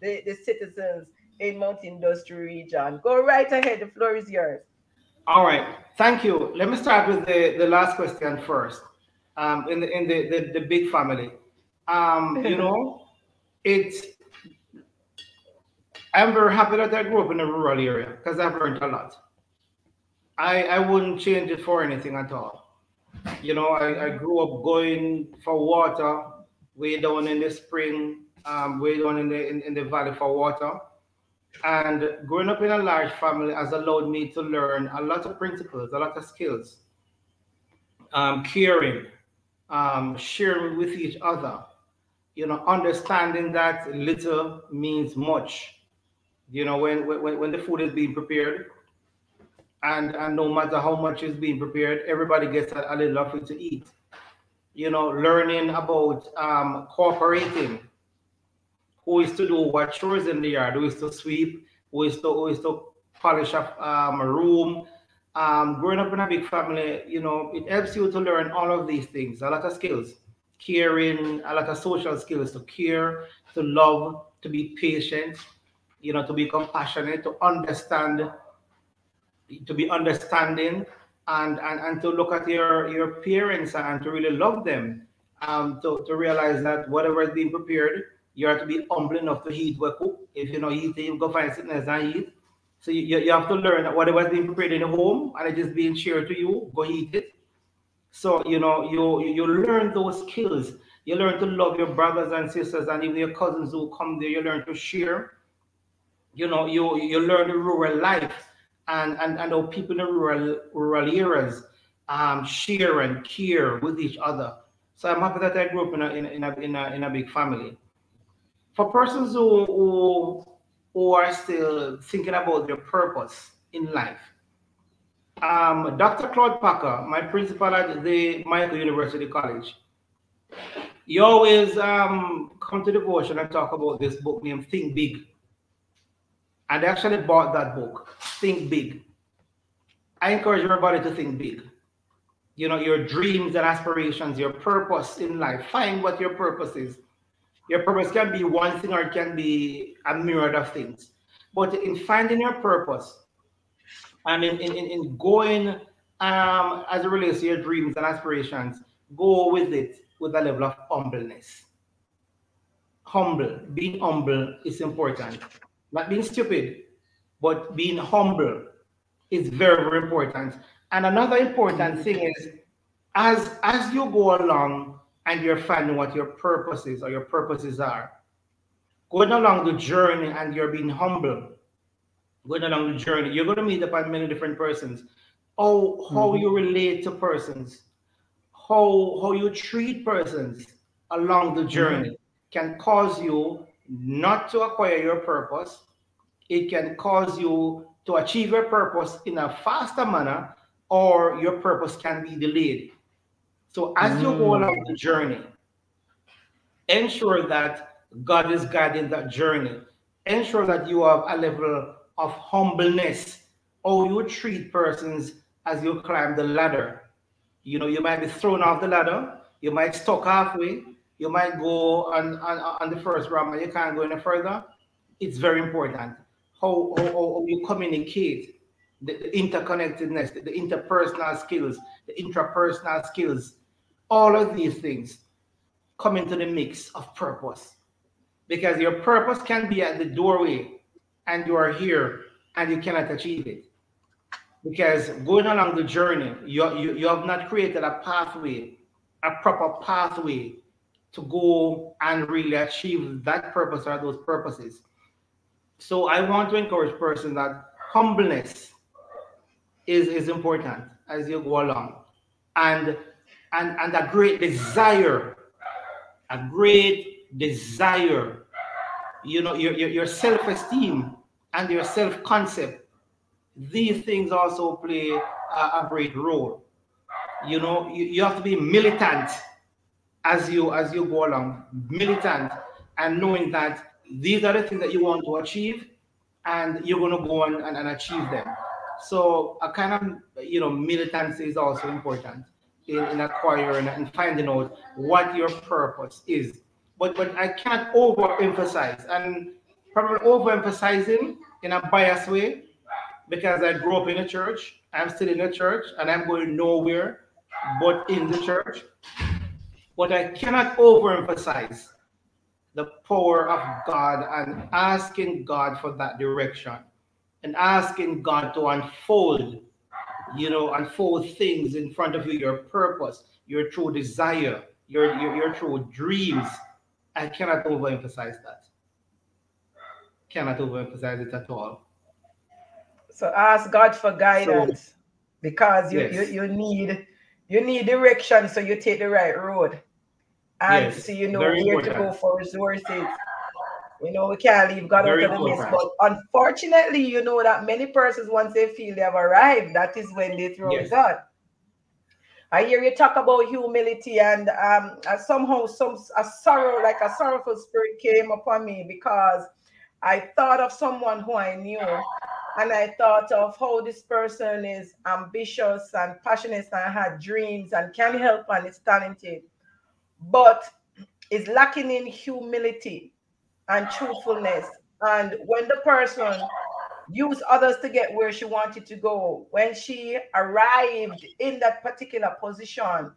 the, the citizens in Mount Industry region. Go right ahead. The floor is yours. All right. Thank you. Let me start with the, the last question first. Um, in the in the, the, the big family. Um, you know, *laughs* it's I'm very happy that I grew up in a rural area because I've learned a lot. I, I wouldn't change it for anything at all. You know, I, I grew up going for water way down in the spring, um, way down in the in, in the valley for water. And growing up in a large family has allowed me to learn a lot of principles, a lot of skills. Um, caring, um, sharing with each other, you know, understanding that little means much you know, when, when, when the food is being prepared, and, and no matter how much is being prepared, everybody gets a, a little of to eat. You know, learning about um, cooperating, who is to do what chores in the yard, who is to sweep, who is to, who is to polish up um, a room. Um, growing up in a big family, you know, it helps you to learn all of these things, a lot of skills, caring, a lot of social skills to care, to love, to be patient, you know, to be compassionate, to understand, to be understanding, and and, and to look at your your parents and to really love them. Um, to, to realize that whatever is being prepared, you have to be humble enough to eat what cook. If you know eat, you go find sickness and eat. So you, you have to learn that whatever is being prepared in the home and it is being shared to you, go eat it. So you know you you learn those skills. You learn to love your brothers and sisters and even your cousins who come there. You learn to share you know, you you learn the rural life and and, and how people in the rural rural areas um, share and care with each other. So I'm happy that I grew up in a in in a, in a, in a big family. For persons who, who who are still thinking about their purpose in life, um, Dr. Claude Packer, my principal at the Mico University College, he always um, come to the devotion and talk about this book named Think Big and they actually bought that book, Think Big. I encourage everybody to think big. You know, your dreams and aspirations, your purpose in life. Find what your purpose is. Your purpose can be one thing or it can be a myriad of things. But in finding your purpose and in, in, in going um, as it relates to your dreams and aspirations, go with it with a level of humbleness. Humble, being humble is important not being stupid, but being humble is very, very important. And another important thing is as as you go along and you're finding what your purposes or your purposes are, going along the journey and you're being humble, going along the journey, you're going to meet up upon many different persons. How how mm-hmm. you relate to persons, how how you treat persons along the journey mm-hmm. can cause you not to acquire your purpose. It can cause you to achieve your purpose in a faster manner, or your purpose can be delayed. So as mm. you go along the journey, ensure that God is guiding that journey. Ensure that you have a level of humbleness or you treat persons as you climb the ladder. You know, you might be thrown off the ladder, you might stuck halfway, you might go on, on, on the first round and you can't go any further. It's very important how, how, how you communicate, the, the interconnectedness, the, the interpersonal skills, the intrapersonal skills, all of these things come into the mix of purpose. Because your purpose can be at the doorway and you are here and you cannot achieve it. Because going along the journey, you, you, you have not created a pathway, a proper pathway to go and really achieve that purpose or those purposes. So I want to encourage person that humbleness is, is important as you go along. And and, and a great desire, a great desire, you know, your, your, your self-esteem and your self-concept. These things also play a, a great role. You know, you, you have to be militant as you as you go along, militant and knowing that these are the things that you want to achieve and you're going to go on and, and achieve them. So a kind of, you know, militancy is also important in, in acquiring and finding out what your purpose is. But but I can't overemphasize and probably overemphasizing in a biased way because I grew up in a church. I'm still in a church and I'm going nowhere but in the church. But I cannot overemphasize the power of God and asking God for that direction and asking God to unfold you know, unfold things in front of you, your purpose, your true desire, your, your, your true dreams. I cannot overemphasize that. Cannot overemphasize it at all. So ask God for guidance so, because you, yes. you, you need you need direction so you take the right road. And yes, so you know where to go for resources you know, we can't leave God Very out of the mist. But unfortunately, you know that many persons, once they feel they have arrived, that is when they throw yes. God. I hear you talk about humility, and um, somehow some a sorrow, like a sorrowful spirit, came upon me because I thought of someone who I knew, and I thought of how this person is ambitious and passionate and had dreams and can help and is talented, but is lacking in humility and truthfulness. And when the person used others to get where she wanted to go, when she arrived in that particular position,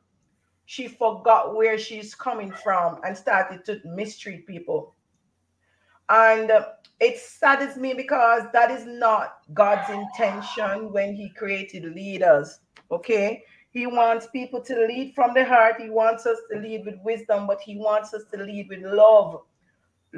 she forgot where she's coming from and started to mistreat people. And it saddens me because that is not God's intention when He created leaders. Okay. He wants people to lead from the heart. He wants us to lead with wisdom, but He wants us to lead with love.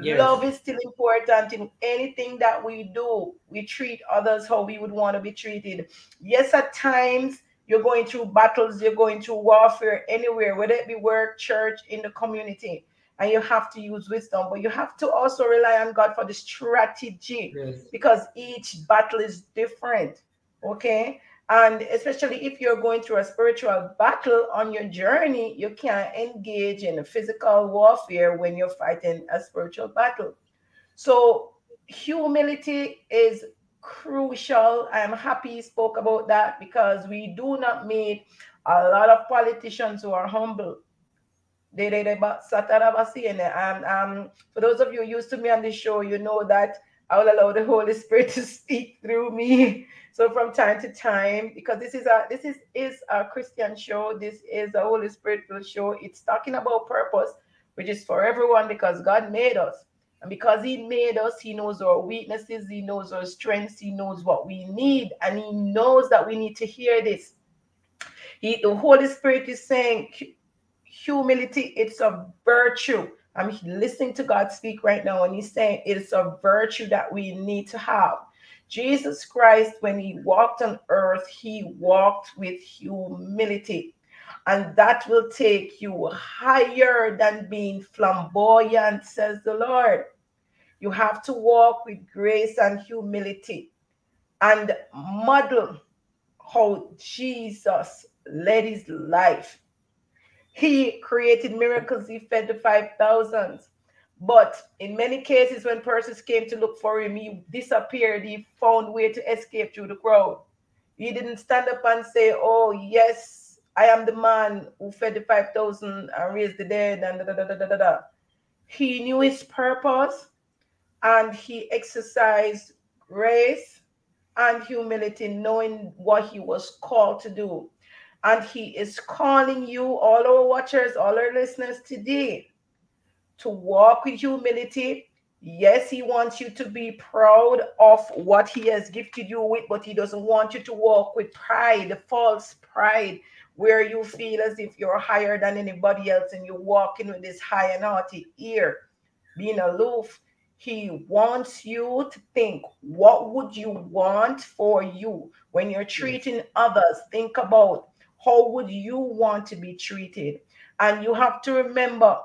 Yes. Love is still important in anything that we do. We treat others how we would want to be treated. Yes, at times you're going through battles, you're going through warfare anywhere, whether it be work, church, in the community, and you have to use wisdom, but you have to also rely on God for the strategy yes. because each battle is different. Okay. And especially if you're going through a spiritual battle on your journey, you can't engage in physical warfare when you're fighting a spiritual battle. So, humility is crucial. I'm happy you spoke about that because we do not meet a lot of politicians who are humble. They, they, and um, for those of you used to me on this show, you know that I will allow the Holy Spirit to speak through me. So from time to time, because this is a this is is a Christian show, this is a Holy Spirit show. It's talking about purpose, which is for everyone because God made us. And because He made us, He knows our weaknesses, He knows our strengths, He knows what we need, and He knows that we need to hear this. He, the Holy Spirit is saying humility, it's a virtue. I'm listening to God speak right now, and He's saying it's a virtue that we need to have. Jesus Christ, when He walked on earth, He walked with humility. And that will take you higher than being flamboyant, says the Lord. You have to walk with grace and humility and model how Jesus led his life He created miracles. He fed the 5,000. But in many cases, when persons came to look for him, he disappeared. He found way to escape through the crowd. He didn't stand up and say, Oh, yes, I am the man who fed the 5,000 and raised the dead, and da, da, da, da, da, da. He knew his purpose and he exercised grace and humility, knowing what he was called to do. And he is calling you, all our watchers, all our listeners today, to walk with humility. Yes, he wants you to be proud of what he has gifted you with, but he doesn't want you to walk with pride, false pride, where you feel as if you're higher than anybody else and you're walking with this high and haughty ear, being aloof. He wants you to think, what would you want for you when you're hmm. treating others? Think about how would you want to be treated? And you have to remember,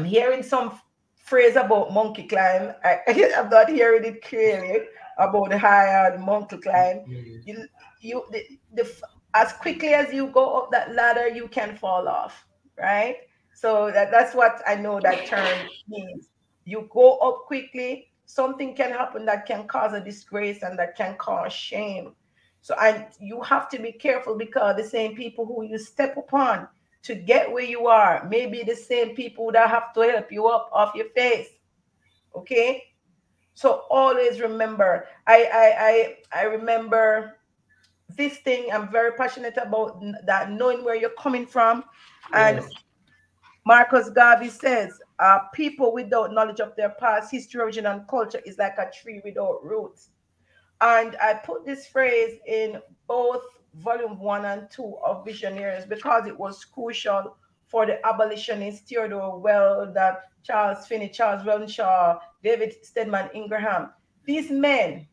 I'm hearing some phrase about monkey climb. I, *laughs* I'm not hearing it clearly about the higher monkey climb. You, you the, the, as quickly as you go up that ladder, you can fall off, right? So that, that's what I know that term means you go up quickly, something can happen that can cause a disgrace and that can cause shame. So and you have to be careful because the same people who you step upon to get where you are may be the same people that have to help you up off your face. Okay. So always remember, I I I, I remember this thing. I'm very passionate about that, knowing where you're coming from. And yes. Marcus Garvey says, uh, people without knowledge of their past history, origin, and culture is like a tree without roots. And I put this phrase in both volume one and two of Visionaries because it was crucial for the abolitionists, Theodore Weld, that Charles Finney, Charles Renshaw, David Stedman Ingraham. These men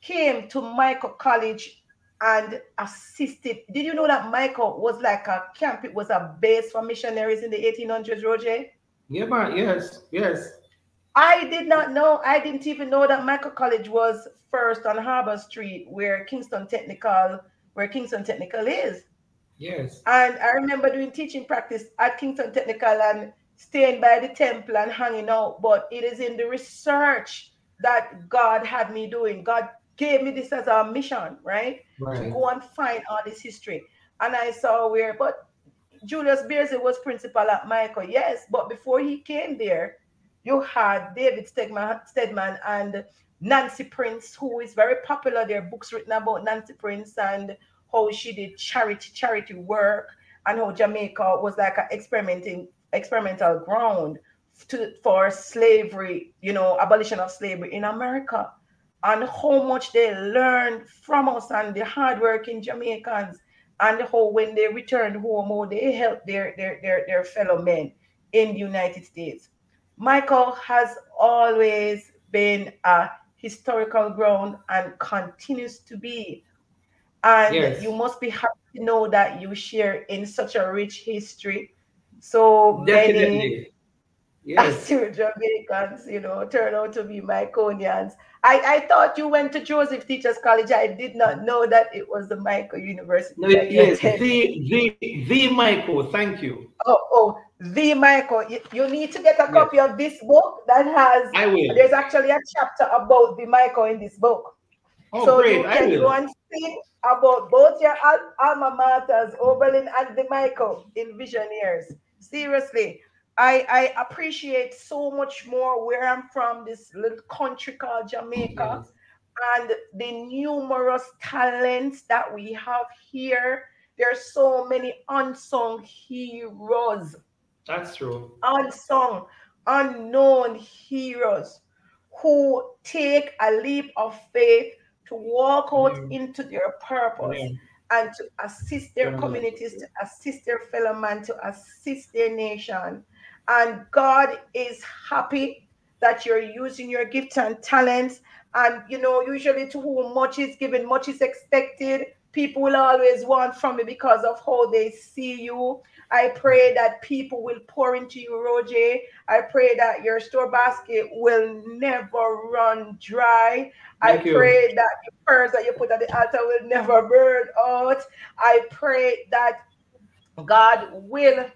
came to Mico College and assisted. Did you know that Mico was like a camp? It was a base for missionaries in the 1800s, Roger? Yeah, man. Yes, yes. I did not know. I didn't even know that Mico College was first on Harbor Street, where Kingston Technical, where Kingston Technical is. Yes. And I remember doing teaching practice at Kingston Technical and staying by the temple and hanging out. But it is in the research that God had me doing. God gave me this as a mission, right? right. To go and find all this history. And I saw where, but Julius Beardslee was principal at Mico, yes, but before he came there, you had David Stedman, Stedman and Nancy Prince, who is very popular. There are books written about Nancy Prince and how she did charity charity work and how Jamaica was like an experimenting experimental ground to, for slavery, you know, abolition of slavery in America, and how much they learned from us and the hardworking Jamaicans and how when they returned home, how they helped their, their, their, their fellow men in the United States. Mico has always been a historical ground and continues to be. And yes. you must be happy to know that you share in such a rich history. So Definitely. many yes. *laughs* Jamaicans, you know, turn out to be Miconians. I, I thought you went to Joseph Teachers College. I did not know that it was the Mico University. No, yes, the, the, the Mico. Thank you. Oh, oh, the Mico. You, you need to get a copy yes. of this book that has. I will. There's actually a chapter about the Mico in this book. Oh, so great. you can go and sing about both your al- alma maters, Oberlin and the Mico in Visionaries. Seriously, I, I appreciate so much more where I'm from, this little country called Jamaica, and the numerous talents that we have here. There are so many unsung heroes. That's true. Unsung, unknown heroes who take a leap of faith to walk out yeah. into their purpose. Yeah and to assist their communities, to assist their fellow man, to assist their nation. And God is happy that you're using your gifts and talents. And you know, usually to whom much is given, much is expected. People will always want from you because of how they see you. I pray that people will pour into you, Roger. I pray that your store basket will never run dry. Thank I you. pray that the prayers that you put at the altar will never burn out. I pray that God will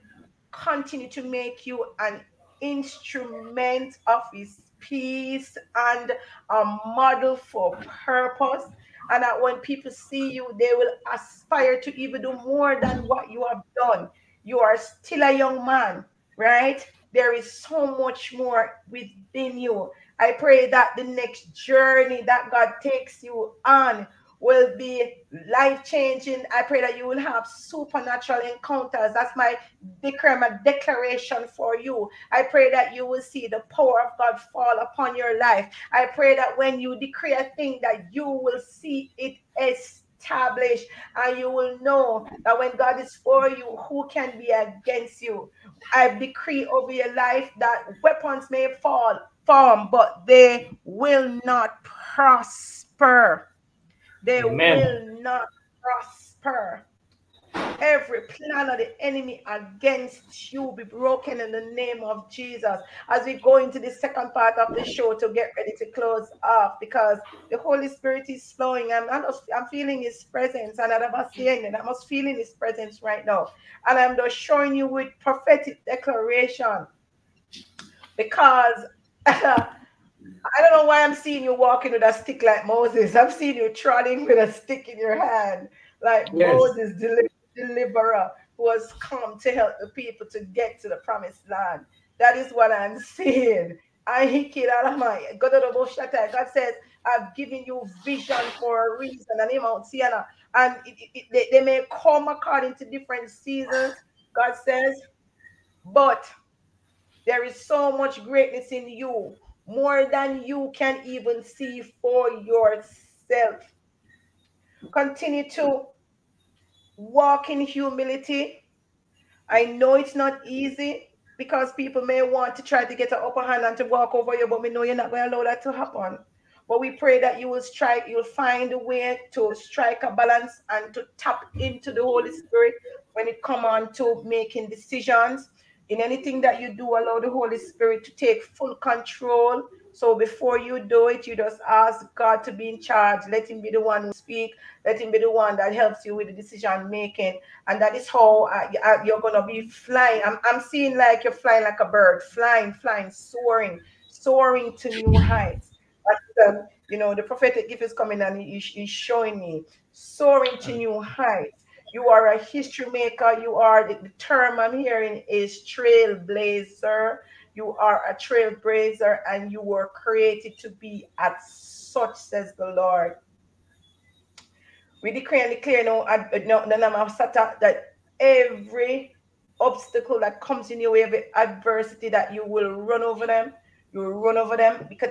continue to make you an instrument of his peace and a model for purpose. And that when people see you, they will aspire to even do more than what you have done. You are still a young man, right? There is so much more within you. I pray that the next journey that God takes you on will be life changing. I pray that you will have supernatural encounters. That's my declaration for you. I pray that you will see the power of God fall upon your life. I pray that when you decree a thing, that you will see it established, and you will know that when God is for you, who can be against you? I decree over your life that weapons may fall, form, but they will not prosper they Amen. will not prosper. Every plan of the enemy against you be broken in the name of Jesus. As we go into the second part of the show to get ready to close off, because the Holy Spirit is flowing. I'm not, I'm feeling His presence, and I'm seeing it. I'm just feeling His presence right now, and I'm just showing you with prophetic declaration, because I don't know why I'm seeing you walking with a stick like Moses. I'm seeing you trotting with a stick in your hand, like yes. Moses, deliverer, who has come to help the people to get to the promised land. That is what I'm seeing. I hiked that God God says, I've given you vision for a reason, and Mount Sienna, and it, it, they, they may come according to different seasons. God says, but there is so much greatness in you more than you can even see for yourself. Continue to walk in humility. I know it's not easy because people may want to try to get an upper hand and to walk over you, but we know you're not going to allow that to happen. But we pray that you will strike, you'll find a way to strike a balance and to tap into the Holy Spirit when it come on to making decisions in anything that you do, allow the Holy Spirit to take full control. So before you do it, you just ask God to be in charge. Let Him be the one who speak. Let Him be the one that helps you with the decision making. And that is how uh, uh you're gonna be flying. I'm, I'm seeing like you're flying like a bird, flying, flying, soaring, soaring to new heights. But, um, you know, the prophetic gift is coming and he's, he's showing me soaring to new heights you are a history maker. You are the, the term I'm hearing is trailblazer. You are a trailblazer and you were created to be at such, says the Lord. We declare and declare now, no, no, no, that every obstacle that comes in your way, every adversity that you will run over them, you will run over them because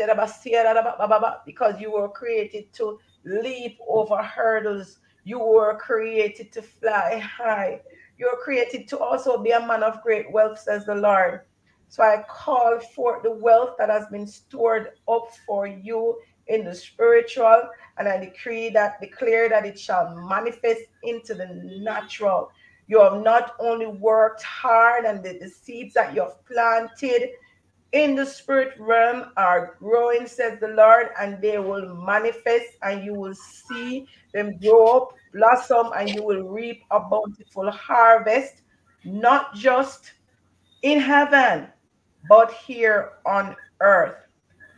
because you were created to leap over hurdles you were created to fly high. You were created to also be a man of great wealth, says the Lord. So I call forth the wealth that has been stored up for you in the spiritual, and I decree that, declare that it shall manifest into the natural. You have not only worked hard and the, the seeds that you have planted in the spirit realm are growing, says the Lord, and they will manifest, and you will see them grow up, blossom, and you will reap a bountiful harvest, not just in heaven, but here on earth.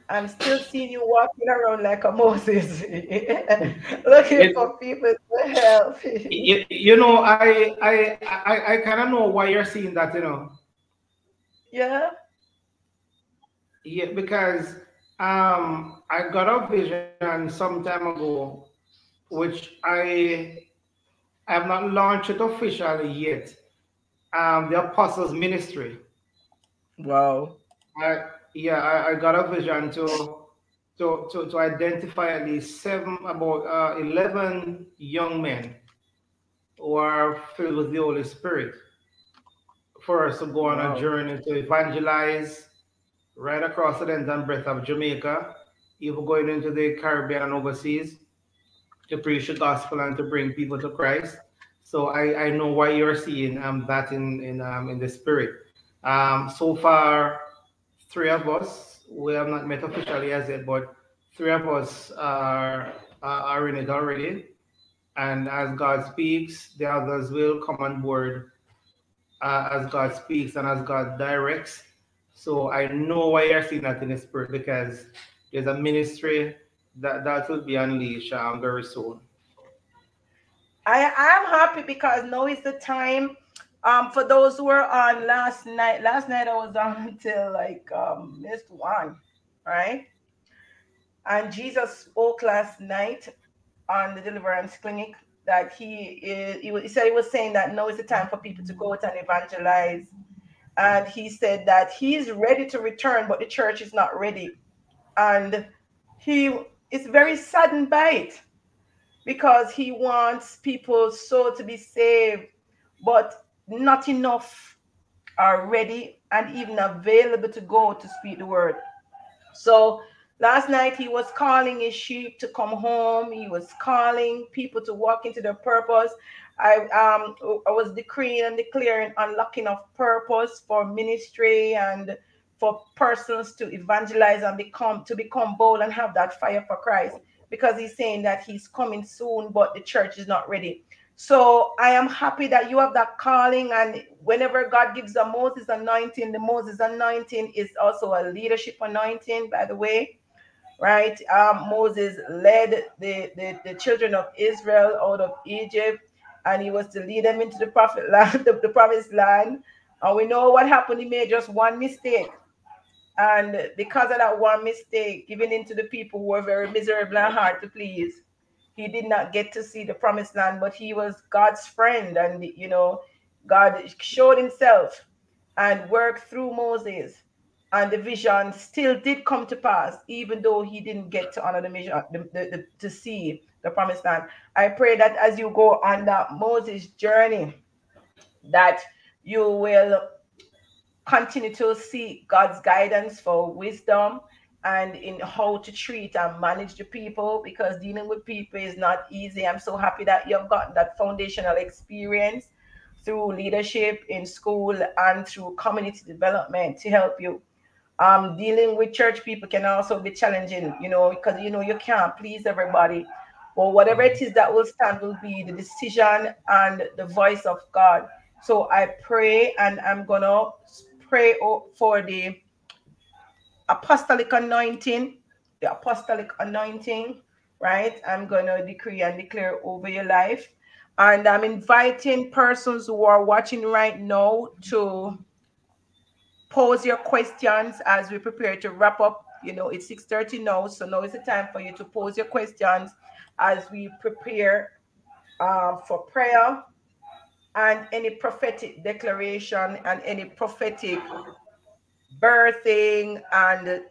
I'm still seeing you walking around like a Moses, *laughs* looking it, for people to help. *laughs* you, you know, I I I, I kind of know why you're seeing that, you know. Yeah. Yeah, because um, I got a vision some time ago, which I have not launched it officially yet. Um, the Apostles Ministry. Wow. I, yeah, I, I got a vision to to, to, to identify at least seven, about uh, 11 young men who are filled with the Holy Spirit for us to go on wow. a journey to evangelize right across the length and breadth of Jamaica, even going into the Caribbean and overseas to preach the gospel and to bring people to Christ. So I, I know why you're seeing um, that in in um, in the spirit. Um, so far, three of us we have not met officially as yet, but three of us are are in it already. And as God speaks, the others will come on board uh, as God speaks and as God directs. So I know why you're seeing that in the spirit because there's a ministry that, that will be unleashed um, very soon. I am happy because now is the time. Um, for those who were on last night, last night I was *laughs* on until like um missed one, right? And Jesus spoke last night on the deliverance clinic that he is, he, he said he was saying that now is the time for people to go out and evangelize. And he said that he's ready to return, but the church is not ready. And he is very saddened by it because he wants people so to be saved, but not enough are ready and even available to go to speak the word. So Last night he was calling his sheep to come home. He was calling people to walk into their purpose. I um I was decreeing and declaring unlocking of purpose for ministry and for persons to evangelize and become to become bold and have that fire for Christ because he's saying that he's coming soon, but the church is not ready. So I am happy that you have that calling, and whenever God gives a Moses anointing, the Moses anointing is also a leadership anointing, by the way right? Um, Moses led the, the, the children of Israel out of Egypt, and he was to lead them into the prophet *laughs* land, the, the promised land. And we know what happened. He made just one mistake. And because of that one mistake, giving in to the people who were very miserable and hard to please, he did not get to see the promised land, but he was God's friend. And, you know, God showed himself and worked through Moses and the vision still did come to pass, even though he didn't get to honor the mission, uh, the, the, the, to see the promised land. I pray that as you go on that Moses journey, that you will continue to seek God's guidance for wisdom and in how to treat and manage the people because dealing with people is not easy. I'm so happy that you've gotten that foundational experience through leadership in school and through community development to help you um, dealing with church people can also be challenging, you know, because you know you can't please everybody. But whatever it is that will stand will be the decision and the voice of God. So I pray and I'm gonna pray for the apostolic anointing, the apostolic anointing, right? I'm gonna decree and declare over your life. And I'm inviting persons who are watching right now to pose your questions as we prepare to wrap up. You know, it's 6:30 now, so now is the time for you to pose your questions as we prepare uh, for prayer and any prophetic declaration and any prophetic birthing and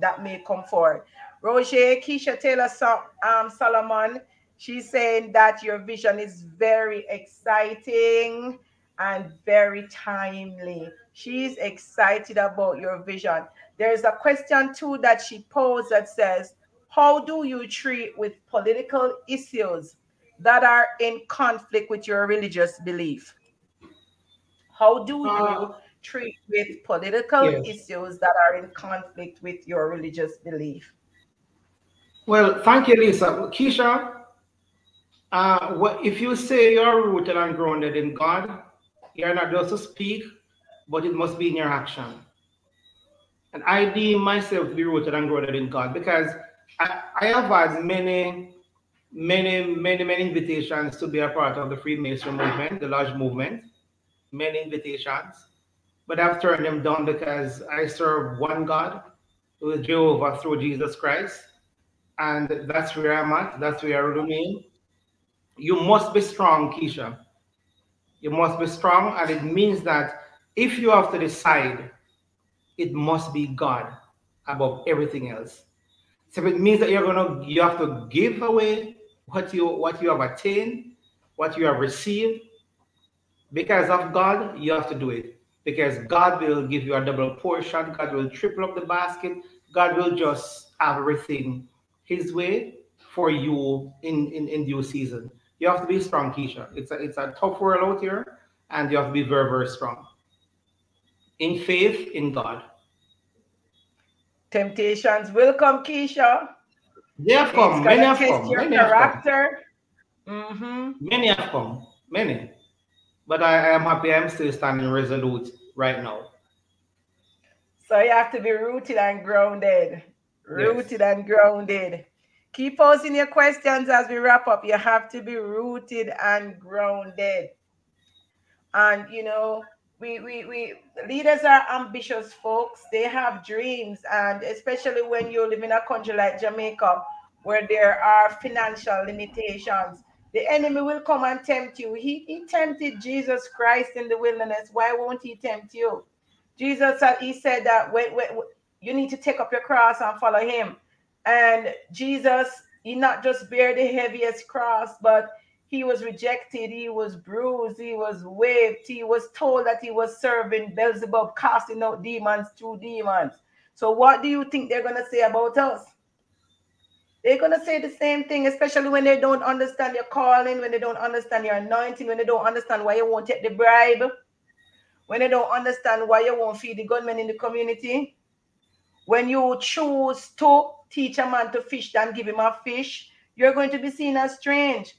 that may come forward. Roger Keisha Taylor um, Solomon, she's saying that your vision is very exciting and very timely. She's excited about your vision. There's a question too that she posed that says, How do you treat with political issues that are in conflict with your religious belief? How do you uh, treat with political yes. issues that are in conflict with your religious belief? Well, thank you, Lisa. Keisha, uh, what, if you say you're rooted and grounded in God, you're not just to speak, but it must be in your action. And I deem myself to be rooted and grounded in God because I, I have had many, many, many, many invitations to be a part of the Freemason movement, the large movement, many invitations, but I've turned them down because I serve one God, who is Jehovah through Jesus Christ. And that's where I'm at, that's where I remain. You must be strong, Keisha. You must be strong, and it means that if you have to decide, it must be God above everything else. So it means that you're gonna you have to give away what you what you have attained, what you have received. Because of God, you have to do it. Because God will give you a double portion, God will triple up the basket, God will just have everything his way for you in, in, in due season you have to be strong, Keisha. It's a it's a tough world out here, and you have to be very, very strong. In faith in God. Temptations will come, Keisha. They have come. Many have come. Your Many character. Have come. Mm-hmm. Many have come. Many. but I, I am happy I'm still standing resolute right now. So you have to be rooted and grounded. Rooted yes. and grounded. Keep posing your questions as we wrap up. You have to be rooted and grounded. And you know, we we we leaders are ambitious folks. They have dreams, and especially when you live in a country like Jamaica, where there are financial limitations, the enemy will come and tempt you. He, he tempted Jesus Christ in the wilderness. Why won't he tempt you? Jesus, uh, he said that when, when, you need to take up your cross and follow him. And Jesus, he not just bear the heaviest cross, but he was rejected, he was bruised, he was whipped, he was told that he was serving Beelzebub, casting out demons through demons. So, what do you think they're going to say about us? They're going to say the same thing, especially when they don't understand your calling, when they don't understand your anointing, when they don't understand why you won't take the bribe, when they don't understand why you won't feed the gunmen in the community. When you choose to teach a man to fish than give him a fish, you're going to be seen as strange.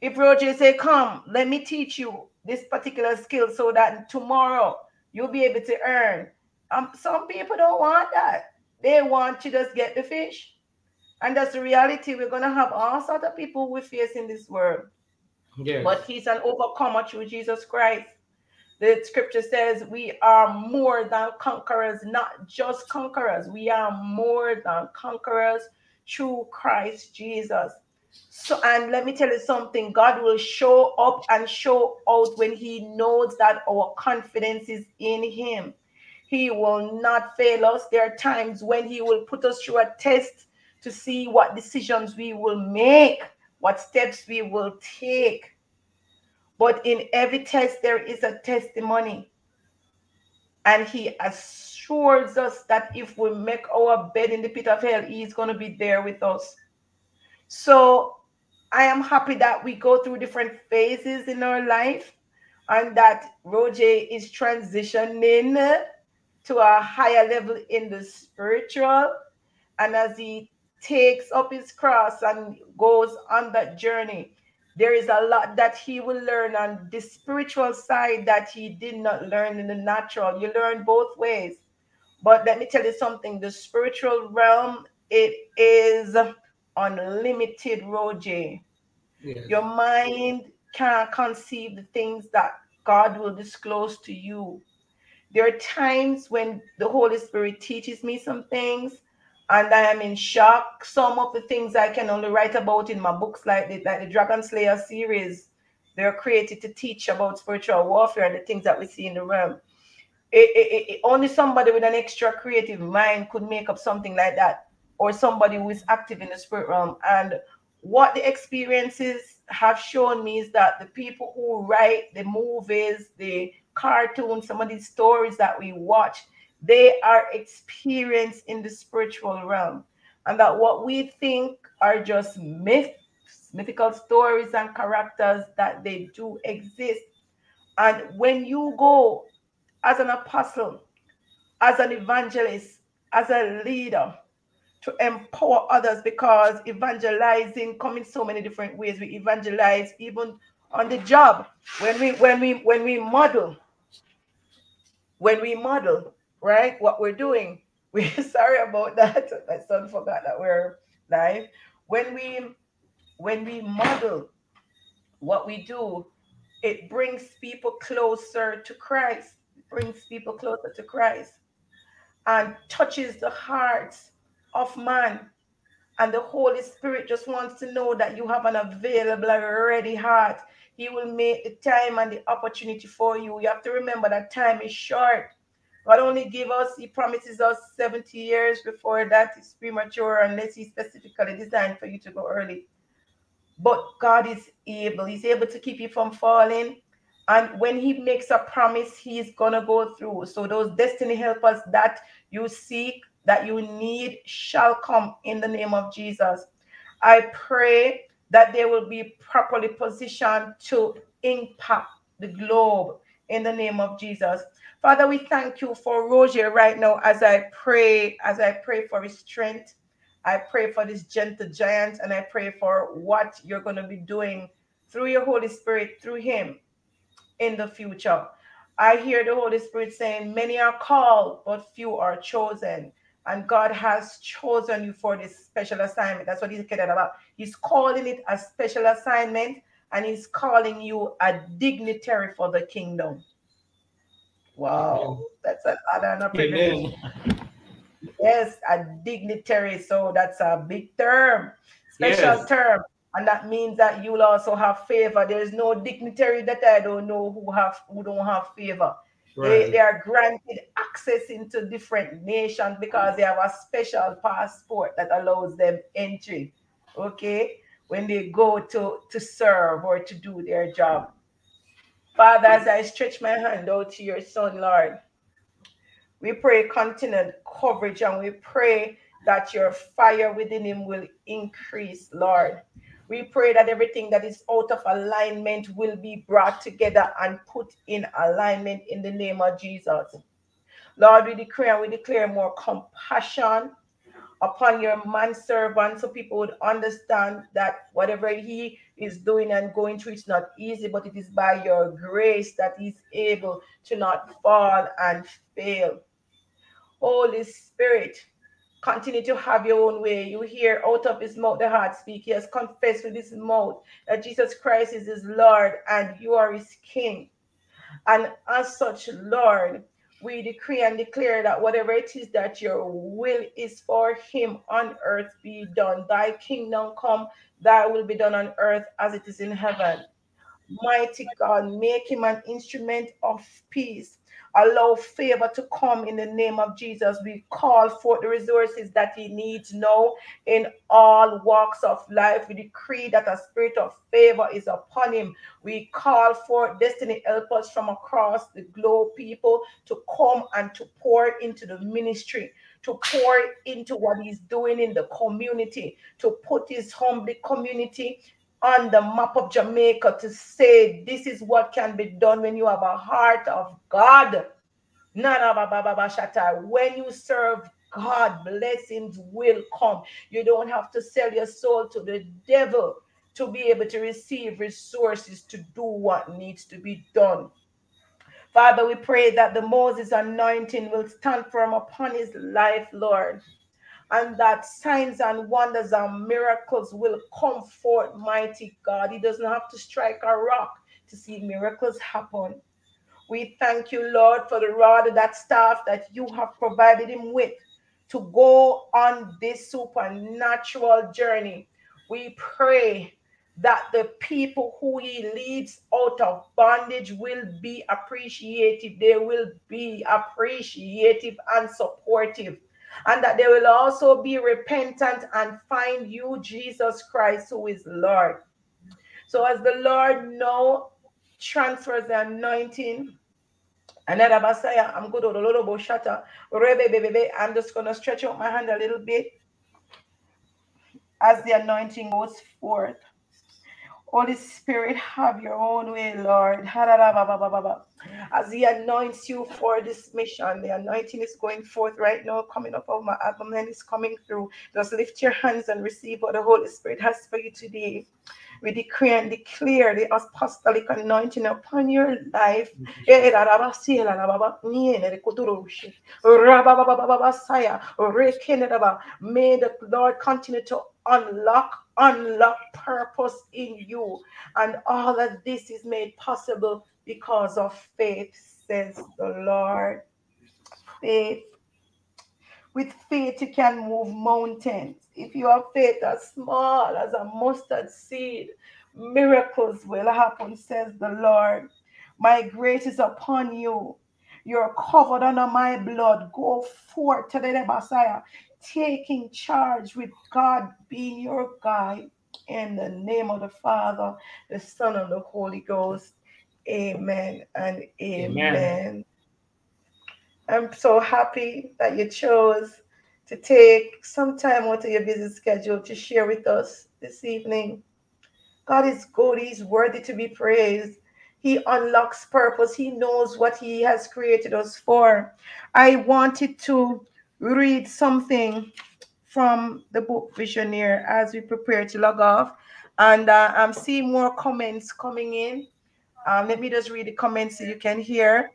If Roger say, come, let me teach you this particular skill so that tomorrow you'll be able to earn. Um, some people don't want that. They want to just get the fish. And that's the reality. We're going to have all sorts of people we face in this world. Yes. But he's an overcomer through Jesus Christ. The scripture says we are more than conquerors, not just conquerors. We are more than conquerors through Christ Jesus. So, and let me tell you something God will show up and show out when He knows that our confidence is in Him. He will not fail us. There are times when He will put us through a test to see what decisions we will make, what steps we will take. But in every test, there is a testimony. And he assures us that if we make our bed in the pit of hell, he's going to be there with us. So I am happy that we go through different phases in our life and that Roger is transitioning to a higher level in the spiritual. And as he takes up his cross and goes on that journey, there is a lot that he will learn on the spiritual side that he did not learn in the natural. You learn both ways. But let me tell you something the spiritual realm, it is unlimited, Roger. Yes. Your mind can't conceive the things that God will disclose to you. There are times when the Holy Spirit teaches me some things and I am in shock. Some of the things I can only write about in my books, like the, like the Dragon Slayer series, they're created to teach about spiritual warfare and the things that we see in the realm. It, it, it, only somebody with an extra creative mind could make up something like that, or somebody who is active in the spirit realm. And what the experiences have shown me is that the people who write the movies, the cartoons, some of these stories that we watch, they are experienced in the spiritual realm. And that what we think are just myths, mythical stories and characters, that they do exist. And when you go as an apostle, as an evangelist, as a leader, to empower others because evangelizing come in so many different ways. We evangelize even on the job when we when we when we model when we model right? What we're doing. *laughs* We're sorry about that. My son forgot that we're live. When we when we model what we do, it brings people closer to Christ. It brings people closer to Christ and touches the hearts of man. And the Holy Spirit just wants to know that you have an available, ready heart. He will make the time and the opportunity for you. You have to remember that time is short. God only give us, He promises us 70 years before that is premature unless He specifically designed for you to go early. But God is able, He's able to keep you from falling. And when He makes a promise, He's gonna go through. So those destiny helpers that you seek, that you need, shall come in the name of Jesus. I pray that they will be properly positioned to impact the globe in the name of Jesus. Father, we thank you for Roger right now as I pray, as I pray for his strength. I pray for this gentle giant and I pray for what you're going to be doing through your Holy Spirit, through him. in the future. I hear the Holy Spirit saying, Many are called, but few are chosen. And God has chosen you for this special assignment. That's what he's getting about. He's calling it a special assignment and he's calling you a dignitary for the kingdom. Wow, that's an honor and a privilege. Yes, a dignitary. So that's a big term, special yes. term. And that means that you'll also have favor. There's no dignitary that I don't know who have who don't have favor. Right. They, they are granted access into different nations because they have a special passport that allows them entry. Okay, when they go to to serve or to do their job. Father, as I stretch my hand out to your son, Lord, we pray continued coverage and we pray that your fire within him will increase, Lord. We pray that everything that is out of alignment will be brought together and put in alignment in the name of Jesus. Lord, we declare we declare more compassion upon your man servant so people would understand that whatever he is doing and going through it's not easy but it is by your grace that he's able to not fall and fail. Holy spirit continue to have your own way. You hear out of his mouth the heart speak. He has confessed with his mouth that jesus christ is his lord and you are his king. And as such lord we decree and declare that whatever it is that your will is for him on earth be done. Thy kingdom come, thy will be done on earth as it is in heaven. Mighty God, make him an instrument of peace Allow favor to come in the name of Jesus. We call for the resources that he needs now in all walks of life. We decree that a spirit of favor is upon him. We call for destiny helpers from across the globe, people to come and to pour into the ministry to pour into what he's doing in the community, to put his humble community on the map of Jamaica to say this is what can be done when you have a heart of God. When you serve God, blessings will come. You don't have to sell your soul to the devil to be able to receive resources to do what needs to be done. Father, we pray that the Moses anointing will stand firm upon his life, Lord and that signs and wonders and miracles will come forth, mighty God. He doesn't have to strike a rock to see miracles happen. We thank you, Lord, for the rod that staff that you have provided him with to go on this supernatural journey. We pray that the people who he leads out of bondage will be appreciative. They will be appreciative and supportive and that they will also be repentant and find you, Jesus Christ, who is Lord. So as the Lord now transfers the anointing, another Messiah, I'm good I'm just gonna stretch out my hand a little bit as the anointing goes forth. Holy Spirit, have your own way, Lord. As He anoints you for this mission, the anointing is going forth right now, coming up over my abdomen, is coming through. Just lift your hands and receive what the Holy Spirit has for you today. We decree and declare the apostolic anointing upon your life. May the Lord continue to unlock, unlock purpose in you. And all of this is made possible because of faith, says the Lord. Faith. With faith, you can move mountains. If you have faith as small as a mustard seed, miracles will happen, says the Lord. My grace is upon you. You're covered under my blood. Go forth to the Messiah taking charge with God being your guide. In the name of the Father, the Son, and the Holy Ghost. Amen and amen. amen. I'm so happy that you chose to take some time out of your busy schedule to share with us this evening. God is good, He's worthy to be praised. He unlocks purpose, He knows what He has created us for. I wanted to read something from the book Visioneer as we prepare to log off. And uh, I'm seeing more comments coming in. Um, let me just read the comments so you can hear.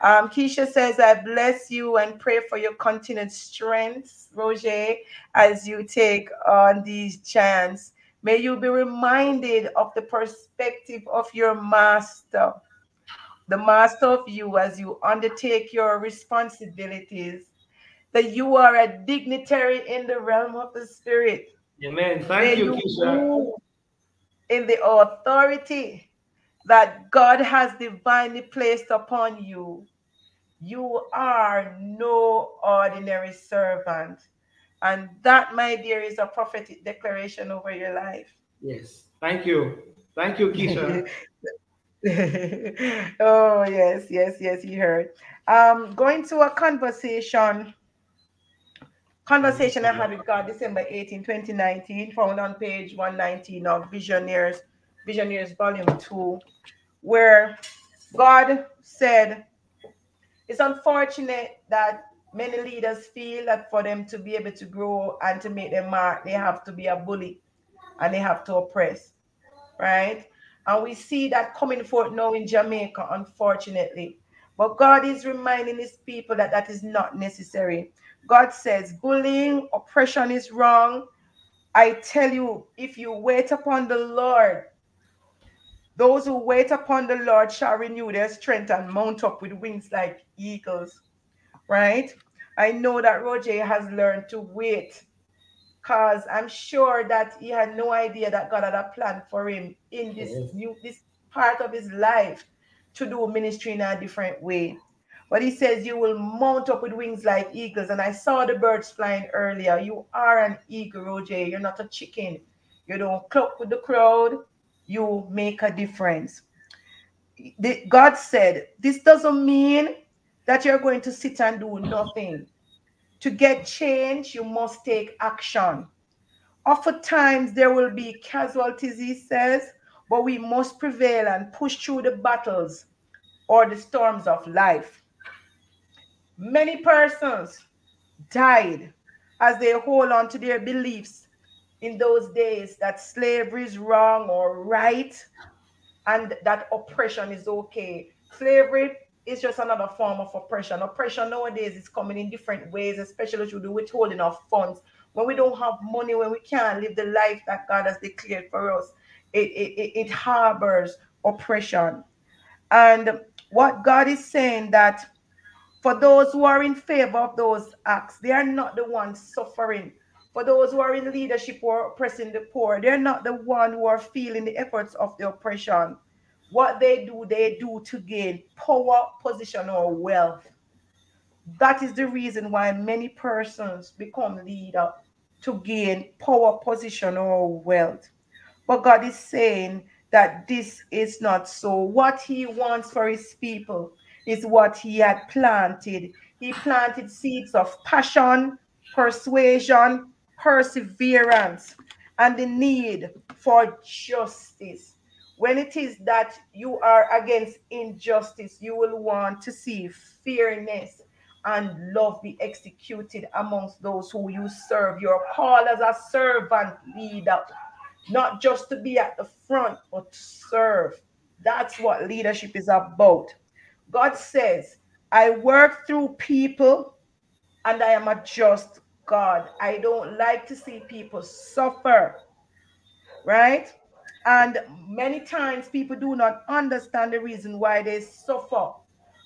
Um, Keisha says, I bless you and pray for your continued strength, Roger, as you take on these chants. May you be reminded of the perspective of your master, the master of you as you undertake your responsibilities, that you are a dignitary in the realm of the spirit. Amen. Thank May you, Keisha. In the authority that God has divinely placed upon you, you are no ordinary servant. And that, my dear, is a prophetic declaration over your life. Yes. Thank you. Thank you, Keisha. *laughs* oh, yes, yes, yes, you heard. Um, going to a conversation. Conversation I had with God December 18, 2019, found on page 119 of Visionaries Visionaries Volume 2, where God said, It's unfortunate that many leaders feel that for them to be able to grow and to make their mark, they have to be a bully and they have to oppress, right? And we see that coming forth now in Jamaica, unfortunately. But God is reminding his people that that is not necessary. God says bullying, oppression is wrong. I tell you, if you wait upon the Lord, those who wait upon the Lord shall renew their strength and mount up with wings like eagles. Right? I know that Roger has learned to wait because I'm sure that he had no idea that God had a plan for him in this yes. new this part of his life to do ministry in a different way. But he says, You will mount up with wings like eagles. And I saw the birds flying earlier. You are an eagle, Roger. You're not a chicken. You don't cluck with the crowd you make a difference. The, God said, This doesn't mean that you're going to sit and do nothing. To get change, you must take action. Oftentimes, there will be casualties, he says, but we must prevail and push through the battles or the storms of life. Many persons died as they hold on to their beliefs in those days that slavery is wrong or right and that oppression is okay. Slavery is just another form of oppression. Oppression nowadays is coming in different ways, especially through the withholding of funds. When we don't have money, when we can't live the life that God has declared for us, it, it, it harbors oppression. And what God is saying that for those who are in favor of those acts, they are not the ones suffering for those who are in leadership or oppressing the poor, they're not the one who are feeling the efforts of the oppression. What they do, they do to gain power, position, or wealth. That is the reason why many persons become leader to gain power, position, or wealth. But God is saying that this is not so. What He wants for His people is what He had planted. He planted seeds of passion, persuasion, perseverance and the need for justice. When it is that you are against injustice, you will want to see fairness and love be executed amongst those who you serve. You're called as a servant leader, not just to be at the front, but to serve. That's what leadership is about. God says, I work through people and I am a just God. I don't like to see people suffer, right? And many times people do not understand the reason why they suffer.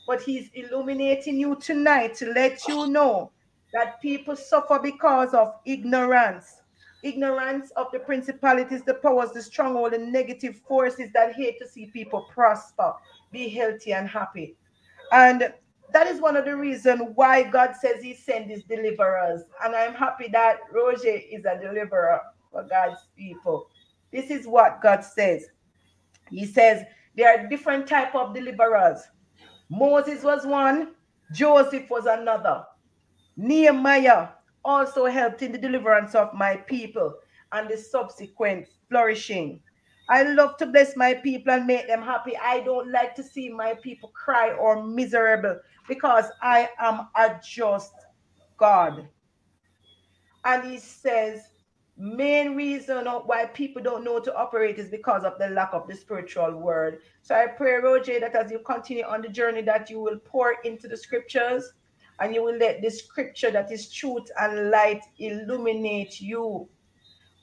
But He's illuminating you tonight to let you know that people suffer because of ignorance. Ignorance of the principalities, the powers, the stronghold, the negative forces that hate to see people prosper, be healthy, and happy. And that is one of the reasons why God says He sent His deliverers. And I'm happy that Roger is a deliverer for God's people. This is what God says. He says there are different type of deliverers. Moses was one, Joseph was another. Nehemiah also helped in the deliverance of my people and the subsequent flourishing. I love to bless my people and make them happy. I don't like to see my people cry or miserable because I am a just God. And he says, main reason why people don't know to operate is because of the lack of the spiritual word. So I pray, Roger, that as you continue on the journey, that you will pour into the scriptures and you will let the scripture that is truth and light illuminate you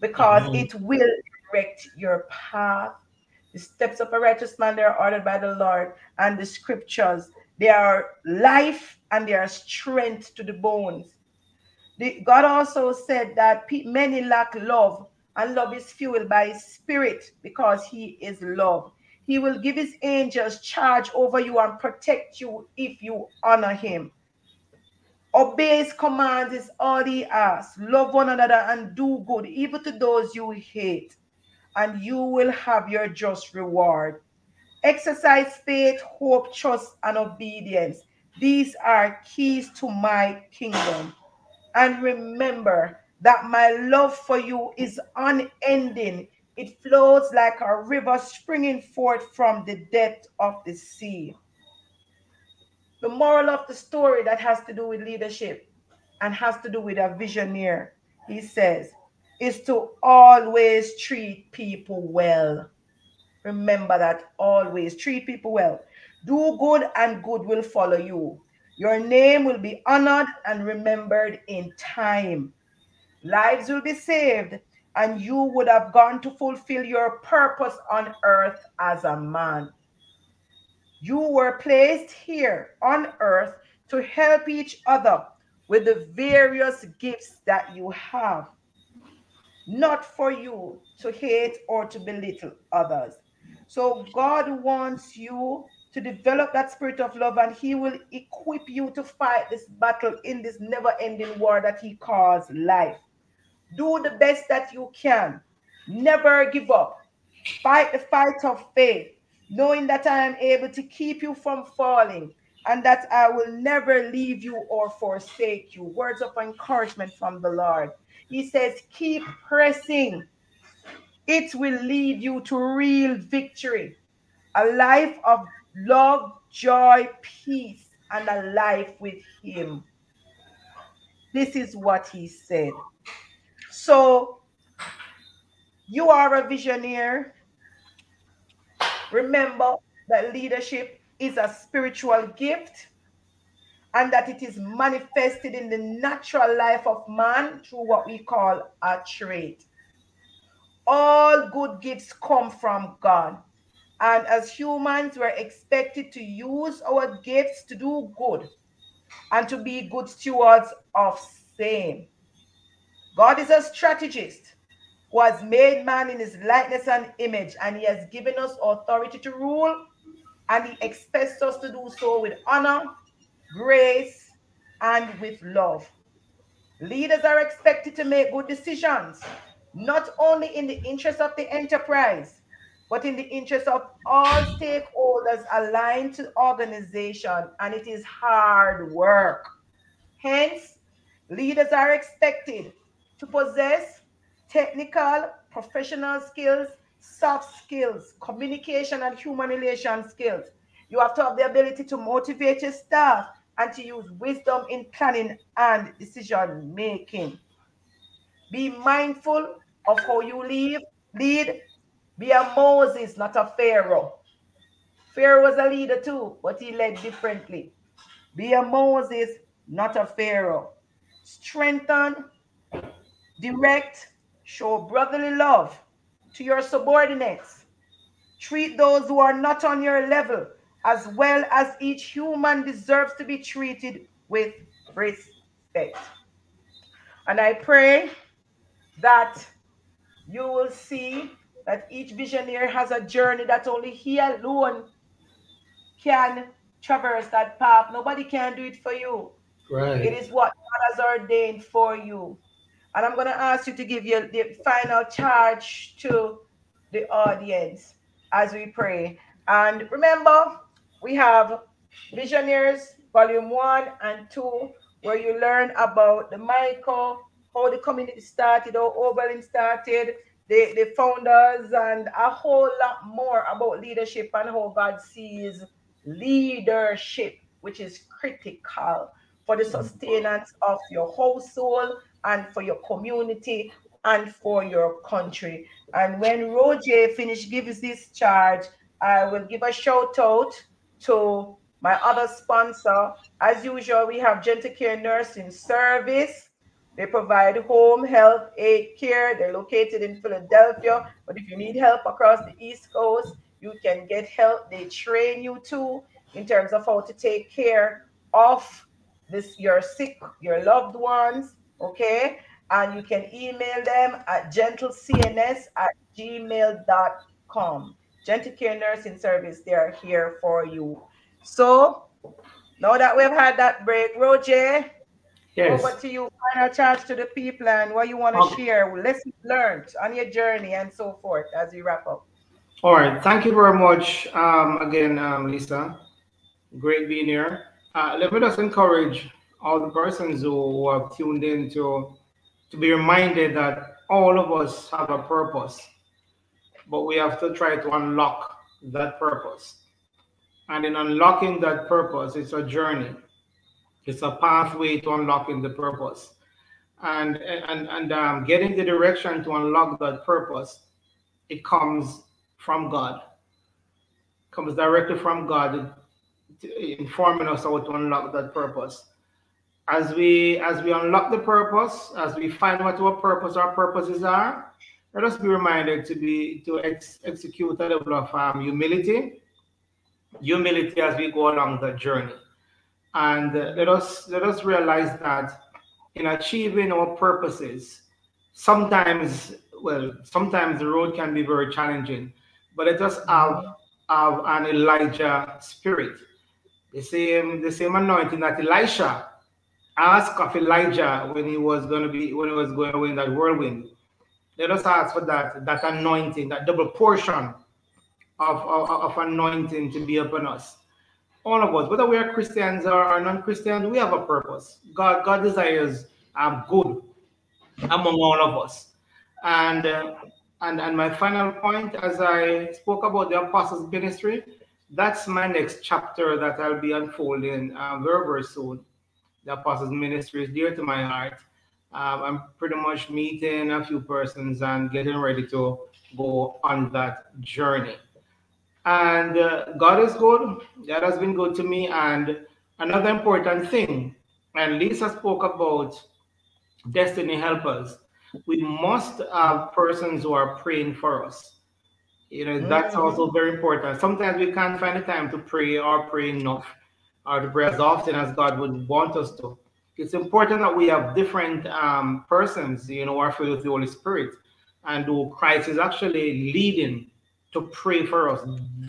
because mm-hmm. it will direct your path. The steps of a righteous man they are ordered by the Lord, and the scriptures they are life and they are strength to the bones. The, God also said that many lack love, and love is fueled by His Spirit because He is love. He will give His angels charge over you and protect you if you honor Him. Obey His commands is all He asks. Love one another and do good, even to those you hate, and you will have your just reward. Exercise faith, hope, trust, and obedience. These are keys to my kingdom and remember that my love for you is unending. It flows like a river springing forth from the depth of the sea. The moral of the story that has to do with leadership and has to do with a visioneer, he says, is to always treat people well. Remember that always treat people well. Do good and good will follow you. Your name will be honored and remembered in time. Lives will be saved, and you would have gone to fulfill your purpose on earth as a man. You were placed here on earth to help each other with the various gifts that you have, not for you to hate or to belittle others. So, God wants you to develop that spirit of love, and He will equip you to fight this battle in this never ending war that He calls life. Do the best that you can. Never give up. Fight the fight of faith, knowing that I am able to keep you from falling and that I will never leave you or forsake you. Words of encouragement from the Lord. He says, Keep pressing. It will lead you to real victory, a life of love, joy, peace, and a life with Him. This is what He said. So, you are a visioneer. Remember that leadership is a spiritual gift and that it is manifested in the natural life of man through what we call a trait. All good gifts come from God. And as humans, we're expected to use our gifts to do good and to be good stewards of same. God is a strategist who has made man in his likeness and image, and he has given us authority to rule, and he expects us to do so with honor, grace, and with love. Leaders are expected to make good decisions, not only in the interest of the enterprise, but in the interest of all stakeholders aligned to organization, and it is hard work. Hence, leaders are expected to possess technical, professional skills, soft skills, communication and human relation skills. You have to have the ability to motivate your staff and to use wisdom in planning and decision making. Be mindful of how you lead, lead be a Moses, not a Pharaoh. Pharaoh was a leader too, but he led differently. Be a Moses, not a Pharaoh. Strengthen, direct, show brotherly love to your subordinates. Treat those who are not on your level as well as each human deserves to be treated with respect. And I pray that you will see that each visionary has a journey that only he alone can traverse that path. Nobody can do it for you. Right. It is what God has ordained for you. And I'm going to ask you to give your the final charge to the audience as we pray. And remember, we have Visionaries Volume 1 and 2, where you learn about the Mico, how the community started, how Oberlin started, the, the founders, and a whole lot more about leadership and how God sees leadership, which is critical for the sustenance of your household and for your community and for your country. And when Roger finish gives this charge, I will give a shout out to my other sponsor. As usual, we have Gentle Care Nursing Service. They provide home health aid care. They're located in Philadelphia. But if you need help across the East Coast, you can get help. They train you too in terms of how to take care of this your sick, your loved ones. Okay. And you can email them at gentlecns at gmail.com. Gentle Care Nursing Service, they are here for you. So now that we've had that break, Roger, yes. over to you. Final charge to the people and what you want to okay. share, lessons learned on your journey and so forth as we wrap up. All right. Thank you very much um, again, um, Lisa. Great being here. Uh, let me just encourage all the persons who, who have tuned in to, to be reminded that all of us have a purpose, but we have to try to unlock that purpose. And in unlocking that purpose, it's a journey. It's a pathway to unlocking the purpose. And and and um, getting the direction to unlock that purpose, it comes from God. It comes directly from God, informing us how to unlock that purpose. As we as we unlock the purpose, as we find what our purpose, our purposes are, let us be reminded to be to ex execute a level of um, humility humility as we go along the journey. And uh, let us let us realize that in achieving our purposes, sometimes, well, sometimes the road can be very challenging, but let us have, have an Elijah spirit. The same, the same anointing that Elisha asked of Elijah when he was going to be when he was going away in that whirlwind. Let us ask for that, that anointing, that double portion of, of, of anointing to be upon us. All of us, whether we are Christians or non-Christians, we have a purpose. God, God desires um, good among all of us. And uh, and and my final point, as I spoke about the apostles' ministry, that's my next chapter that I'll be unfolding uh, very very soon. The apostles' ministry is dear to my heart. Um, I'm pretty much meeting a few persons and getting ready to go on that journey. And uh, God is good. God has been good to me. And another important thing, and Lisa spoke about destiny helpers. We must have persons who are praying for us. You know, that's mm-hmm. also very important. Sometimes we can't find the time to pray or pray enough or to pray as often as God would want us to. It's important that we have different um, persons, you know, who are filled with the Holy Spirit and who Christ is actually leading to pray for us.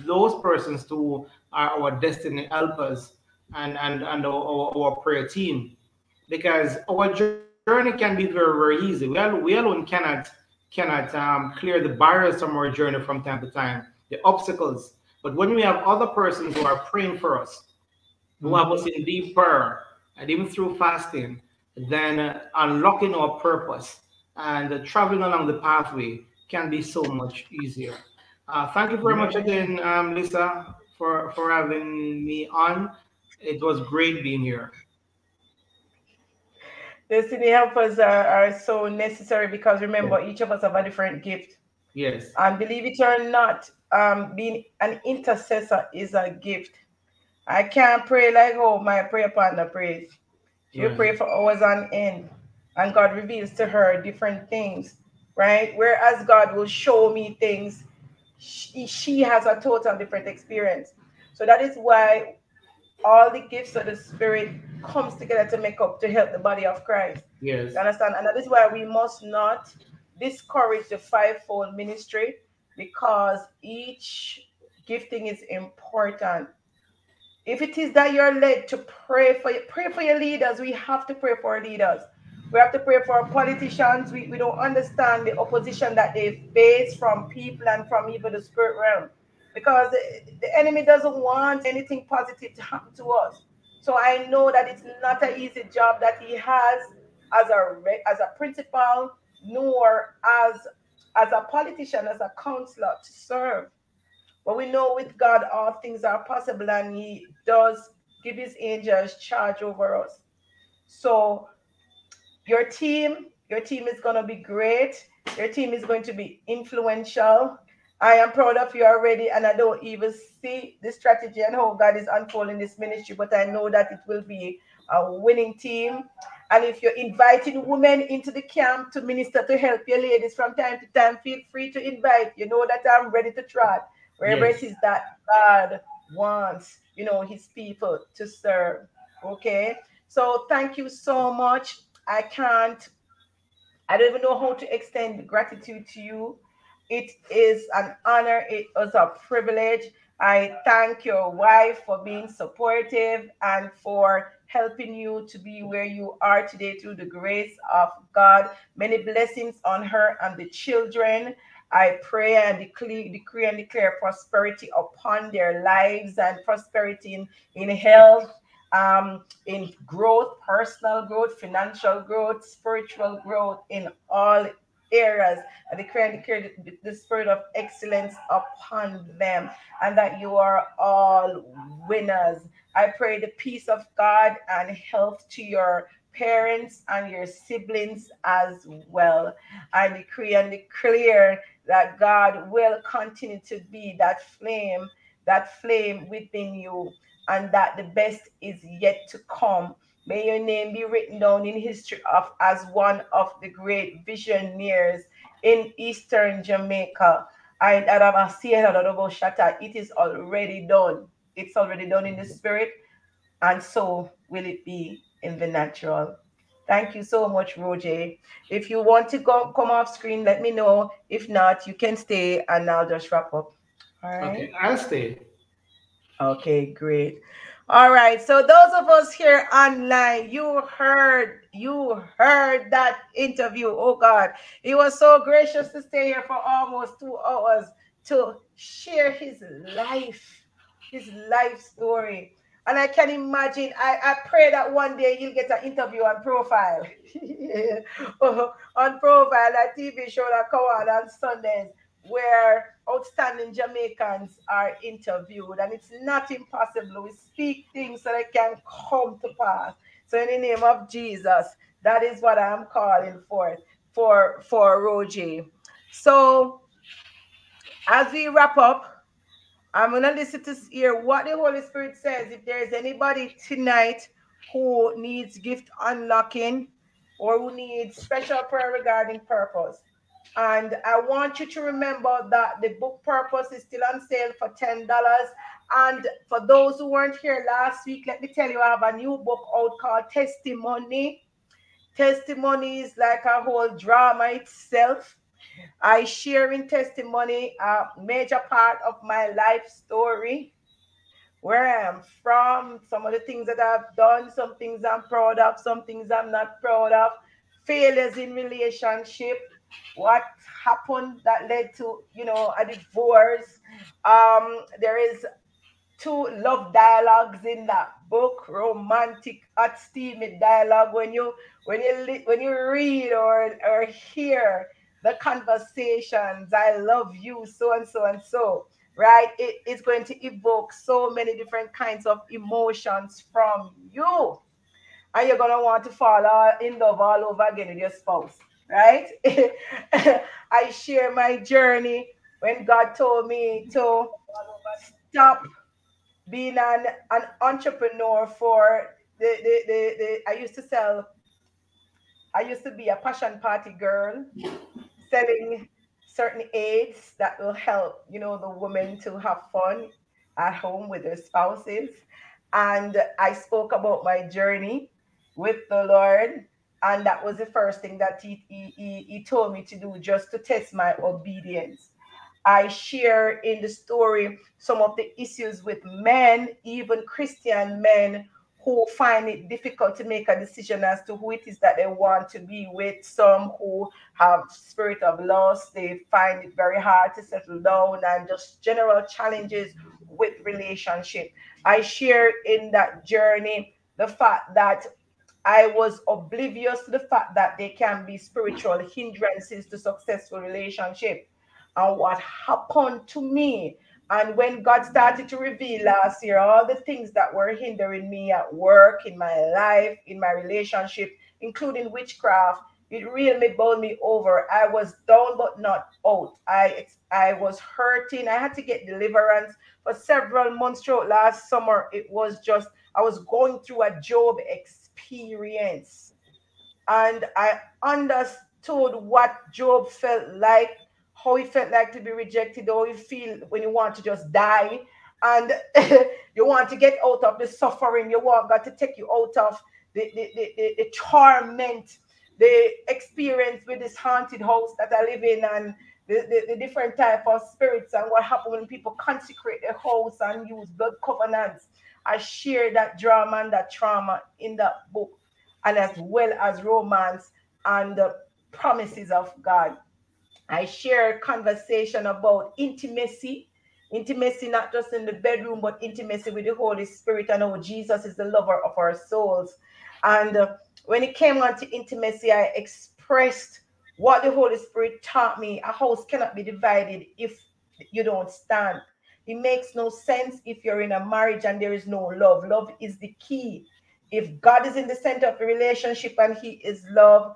Those persons who are our destiny helpers and, and, and our, our prayer team. Because our journey can be very, very easy. We, we alone cannot cannot um, clear the barriers from our journey from time to time, the obstacles. But when we have other persons who are praying for us, who have us in deep prayer, and even through fasting, then uh, unlocking our purpose and uh, traveling along the pathway can be so much easier. Uh, thank you very much again, um, Lisa, for, for having me on. It was great being here. Destiny helpers are, are so necessary because remember, yeah. each of us have a different gift. Yes. And believe it or not, um, being an intercessor is a gift. I can't pray like how my prayer partner prays. She right. pray for hours on end, and God reveals to her different things, right? Whereas God will show me things she, she has a total different experience. So that is why all the gifts of the spirit comes together to make up to help the body of Christ. Yes. You understand? And that is why we must not discourage the fivefold ministry because each gifting is important. If it is that you're led to pray for pray for your leaders, we have to pray for our leaders. We have to pray for our politicians. We, we don't understand the opposition that they face from people and from even the spirit realm because the, enemy doesn't want anything positive to happen to us. So I know that it's not an easy job that he has as a as a principal, nor as as a politician, as a counselor to serve. But we know with God all things are possible, and He does give His angels charge over us. So your team Your team is going to be great. Your team is going to be influential. I am proud of you already, and I don't even see the strategy and how God is unfolding this ministry, but I know that it will be a winning team. And if you're inviting women into the camp to minister to help your ladies from time to time, feel free to invite. You know that I'm ready to try wherever yes. it is that God wants, you know, his people to serve. Okay. So thank you so much. I can't, I don't even know how to extend gratitude to you. It is an honor, it was a privilege. I thank your wife for being supportive and for helping you to be where you are today through the grace of God. Many blessings on her and the children. I pray and decree, decree and declare prosperity upon their lives and prosperity in, in health, um, in growth, personal growth, financial growth, spiritual growth, in all areas. I declare and declare the, the spirit of excellence upon them, and that you are all winners. I pray the peace of God and health to your parents and your siblings as well. I decree and declare that God will continue to be that flame, that flame within you, and that the best is yet to come. May your name be written down in history of as one of the great visionaries in Eastern Jamaica. And Adam I see it, it is already done. It's already done in the mm-hmm. spirit, and so will it be in the natural. Thank you so much, Roger. If you want to go come off screen, let me know. If not, you can stay and I'll just wrap up. All right. Okay, I'll stay. Okay, great. All right. So those of us here online, you heard, you heard that interview. Oh God, he was so gracious to stay here for almost two hours to share his life, his life story. And I can imagine, I, I pray that one day you'll get an interview on profile. *laughs* Oh, on profile, a TV show that come out on Sundays where outstanding Jamaicans are interviewed. And it's not impossible. We speak things so they can come to pass. So in the name of Jesus, that is what I'm calling for for for Roger. So as we wrap up, I'm going to listen to hear what the Holy Spirit says. If there's anybody tonight who needs gift unlocking or who needs special prayer regarding purpose. And I want you to remember that the book Purpose is still on sale for $10. And for those who weren't here last week, let me tell you, I have a new book out called Testimony. Testimony is like a whole drama itself. I share in testimony a major part of my life story, where I am from, some of the things that I've done, some things I'm proud of, some things I'm not proud of, failures in relationship, what happened that led to, you know, a divorce. Um, there is two love dialogues in that book, romantic, hot, steamy dialogue. When you when you when you read or or hear the conversations. I love you, so and so and so, right? It is going to evoke so many different kinds of emotions from you. And you're going to want to fall in love all over again with your spouse, right? *laughs* I share my journey when God told me to stop being an, an entrepreneur for the, the, the, the I used to sell I used to be a passion party girl selling certain aids that will help, you know, the women to have fun at home with their spouses. And I spoke about my journey with the Lord. And that was the first thing that he, he, he told me to do just to test my obedience. I share in the story some of the issues with men, even Christian men who find it difficult to make a decision as to who it is that they want to be with. Some who have spirit of loss, they find it very hard to settle down and just general challenges with relationship. I share in that journey the fact that I was oblivious to the fact that there can be spiritual hindrances to successful relationship. And what happened to me and when God started to reveal last year all the things that were hindering me at work, in my life, in my relationship, including witchcraft, it really bowled me over. I was down but not out. I I was hurting. I had to get deliverance for several months throughout last summer. It was just I was going through a Job experience, and I understood what Job felt like, how he felt like to be rejected, how you feel when you want to just die, and *laughs* you want to get out of the suffering. You want God to take you out of the, the, the, the, the torment the experience with this haunted house that I live in and the, the, the, different type of spirits and what happened when people consecrate their house and use blood covenants. I share that drama and that trauma in that book, and as well as romance and the promises of God. I share conversation about intimacy, intimacy not just in the bedroom, but intimacy with the Holy Spirit. I know Jesus is the lover of our souls. And uh, when it came on to intimacy, I expressed what the Holy Spirit taught me. A house cannot be divided if you don't stand. It makes no sense if you're in a marriage and there is no love. Love is the key. If God is in the center of the relationship and He is love,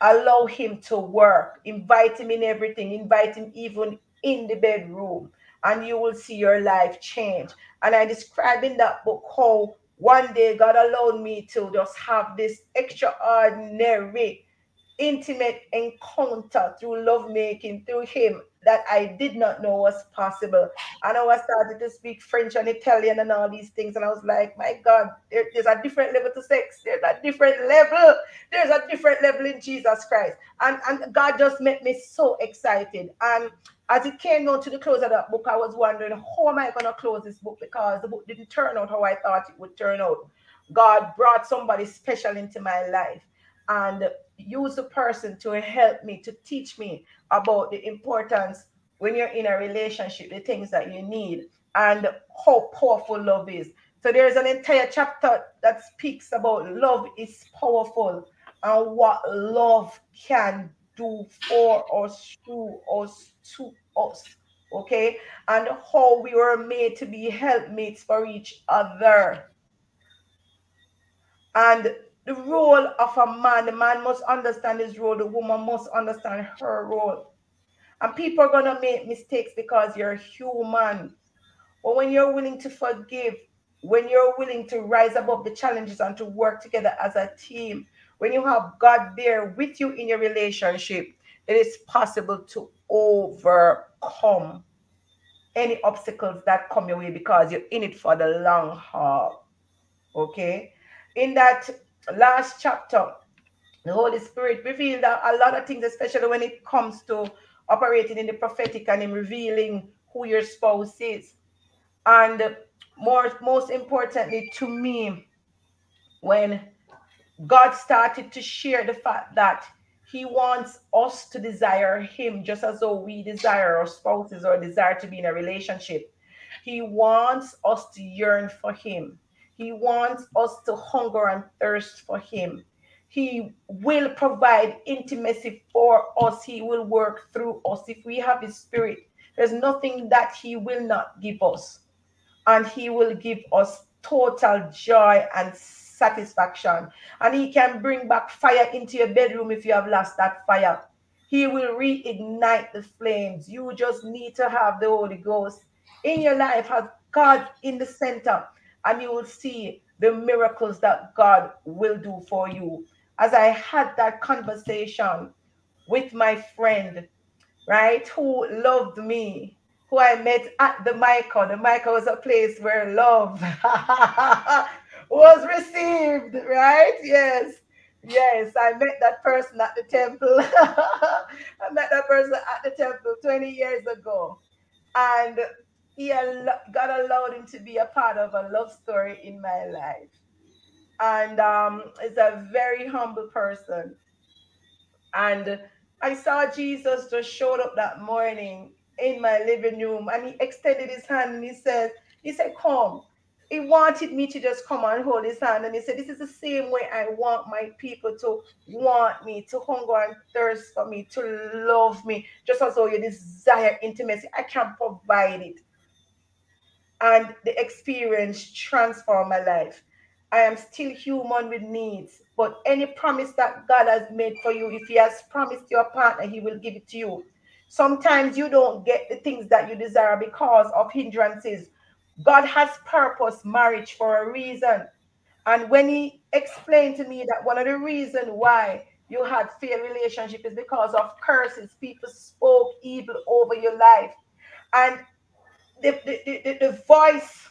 allow Him to work. Invite Him in everything. Invite Him even in the bedroom, and you will see your life change. And I describe in that book how one day God allowed me to just have this extraordinary intimate encounter through lovemaking through him that I did not know was possible. And I was started to speak French and Italian and all these things. And I was like, my God, there, there's a different level to sex. There's a different level. There's a different level in Jesus Christ. And, and God just made me so excited. And as it came down to the close of that book, I was wondering, how am I going to close this book? Because the book didn't turn out how I thought it would turn out. God brought somebody special into my life and used the person to help me, to teach me about the importance when you're in a relationship, the things that you need, and how powerful love is. So there's an entire chapter that speaks about love is powerful and what love can do for us, through us, to us. Okay, and how we were made to be helpmates for each other. And the role of a man, the man must understand his role, the woman must understand her role. And people are going to make mistakes because you're human. But when you're willing to forgive, when you're willing to rise above the challenges and to work together as a team, when you have God there with you in your relationship, it is possible to overcome any obstacles that come your way because you're in it for the long haul. Okay. In that last chapter, the Holy Spirit revealed a lot of things, especially when it comes to operating in the prophetic and in revealing who your spouse is. And more, most importantly to me, when God started to share the fact that He wants us to desire Him just as though we desire our spouses or desire to be in a relationship. He wants us to yearn for Him. He wants us to hunger and thirst for Him. He will provide intimacy for us. He will work through us. If we have His Spirit, there's nothing that He will not give us. And He will give us total joy and satisfaction. And He can bring back fire into your bedroom if you have lost that fire. He will reignite the flames. You just need to have the Holy Ghost in your life, have God in the center, and you will see the miracles that God will do for you. As I had that conversation with my friend, right, who loved me, who I met at the Mico. The Mico was a place where love *laughs* was received, right? Yes. Yes, I met that person at the temple. *laughs* I met that person at the temple 20 years ago. And he God allowed him to be a part of a love story in my life. And um, is a very humble person. And I saw Jesus just showed up that morning in my living room and he extended his hand and he said, he said, come. He wanted me to just come and hold his hand. And he said, This is the same way I want my people to want me, to hunger and thirst for me, to love me, just as though you desire intimacy. I can provide it and the experience transformed my life. I am still human with needs. But any promise that God has made for you, if He has promised your partner, He will give it to you. Sometimes you don't get the things that you desire because of hindrances. God has purpose marriage for a reason. And when He explained to me that one of the reasons why you had failed relationship is because of curses. People spoke evil over your life. And the, the, the, the voice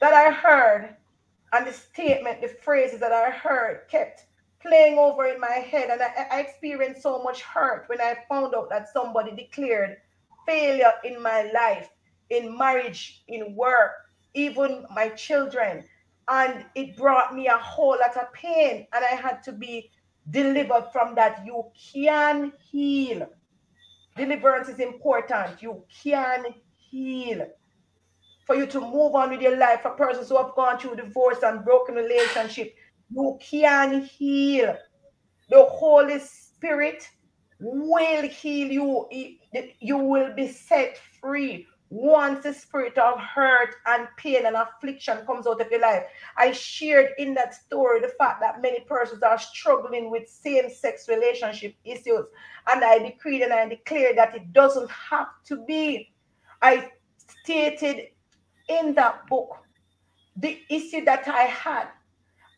that I heard and the statement, the phrases that I heard kept playing over in my head. And I, I experienced so much hurt when I found out that somebody declared failure in my life, in marriage, in work, even my children. And it brought me a whole lot of pain. And I had to be delivered from that. You can heal. Deliverance is important. You can heal for you to move on with your life. For persons who have gone through divorce and broken relationship, you can heal. The Holy Spirit will heal you. You will be set free once the spirit of hurt and pain and affliction comes out of your life. I shared in that story the fact that many persons are struggling with same sex relationship issues. And I decreed and I declared that it doesn't have to be. I stated in that book the issue that I had,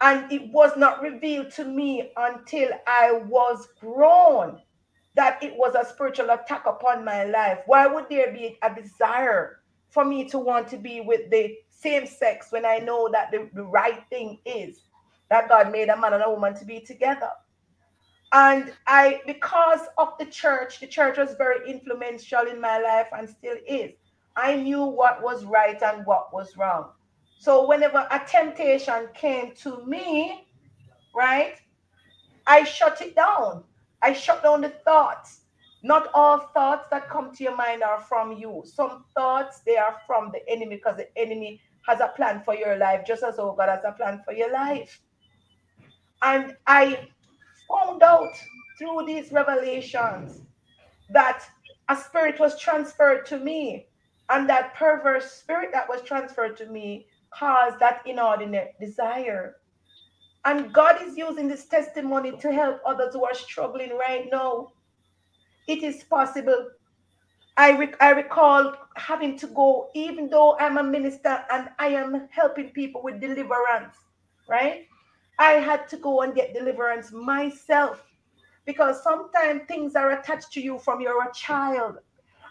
and it was not revealed to me until I was grown that it was a spiritual attack upon my life. Why would there be a desire for me to want to be with the same sex when I know that the, the right thing is that God made a man and a woman to be together? And I, because of the church, the church was very influential in my life and still is. I knew what was right and what was wrong. So whenever a temptation came to me, right, I shut it down. I shut down the thoughts. Not all thoughts that come to your mind are from you. Some thoughts they are from the enemy because the enemy has a plan for your life, just as oh God has a plan for your life. And I found out through these revelations that a spirit was transferred to me and that perverse spirit that was transferred to me caused that inordinate desire. And God is using this testimony to help others who are struggling right now. It is possible. I, rec- I recall having to go, even though I'm a minister and I am helping people with deliverance, right? I had to go and get deliverance myself because sometimes things are attached to you from you're a child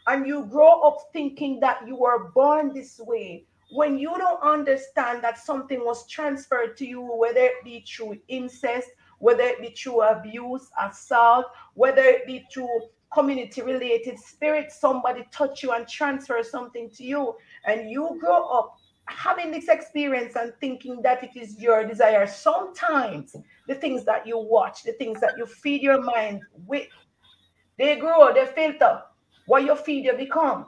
and you grow up thinking that you were born this way when you don't understand that something was transferred to you whether it be through incest whether it be through abuse assault whether it be through community related spirit somebody touch you and transfer something to you. And you grow up having this experience and thinking that it is your desire sometimes the things that you watch the things that you feed your mind with they grow they filter what you feed, you become.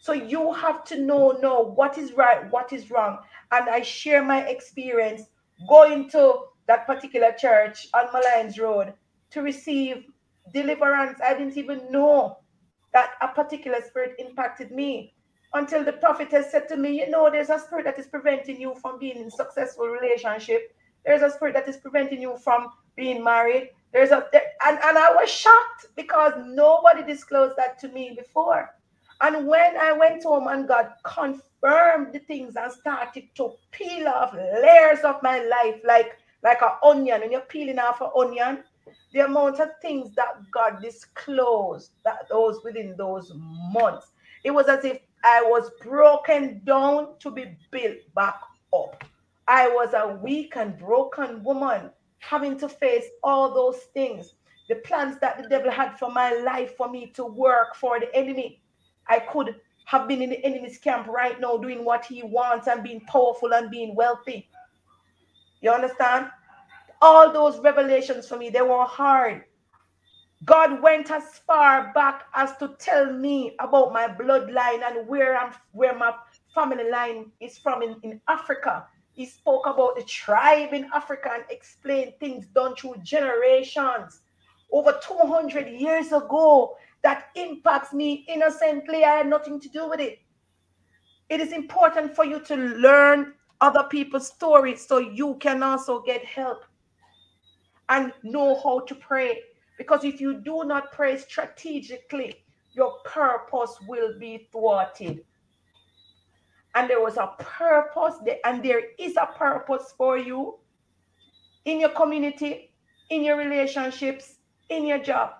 So you have to know, know what is right, what is wrong. And I share my experience going to that particular church on Molynes Road to receive deliverance. I didn't even know that a particular spirit impacted me until the prophet has said to me, you know, there's a spirit that is preventing you from being in successful relationship. There's a spirit that is preventing you from being married. There's a there, and, and I was shocked because nobody disclosed that to me before. And when I went home and God confirmed the things and started to peel off layers of my life like like an onion, when you're peeling off an onion, the amount of things that God disclosed that those within those months, it was as if I was broken down to be built back up. I was a weak and broken woman having to face all those things, the plans that the devil had for my life for me to work for the enemy. I could have been in the enemy's camp right now doing what he wants and being powerful and being wealthy. You understand? All those revelations for me, they were hard. God went as far back as to tell me about my bloodline and where I'm where my family line is from in, in Africa. He spoke about the tribe in Africa and explained things done through generations over 200 years ago that impacts me innocently. I had nothing to do with it. It is important for you to learn other people's stories so you can also get help and know how to pray. Because if you do not pray strategically, your purpose will be thwarted. And there was a purpose, there, and there is a purpose for you in your community, in your relationships, in your job,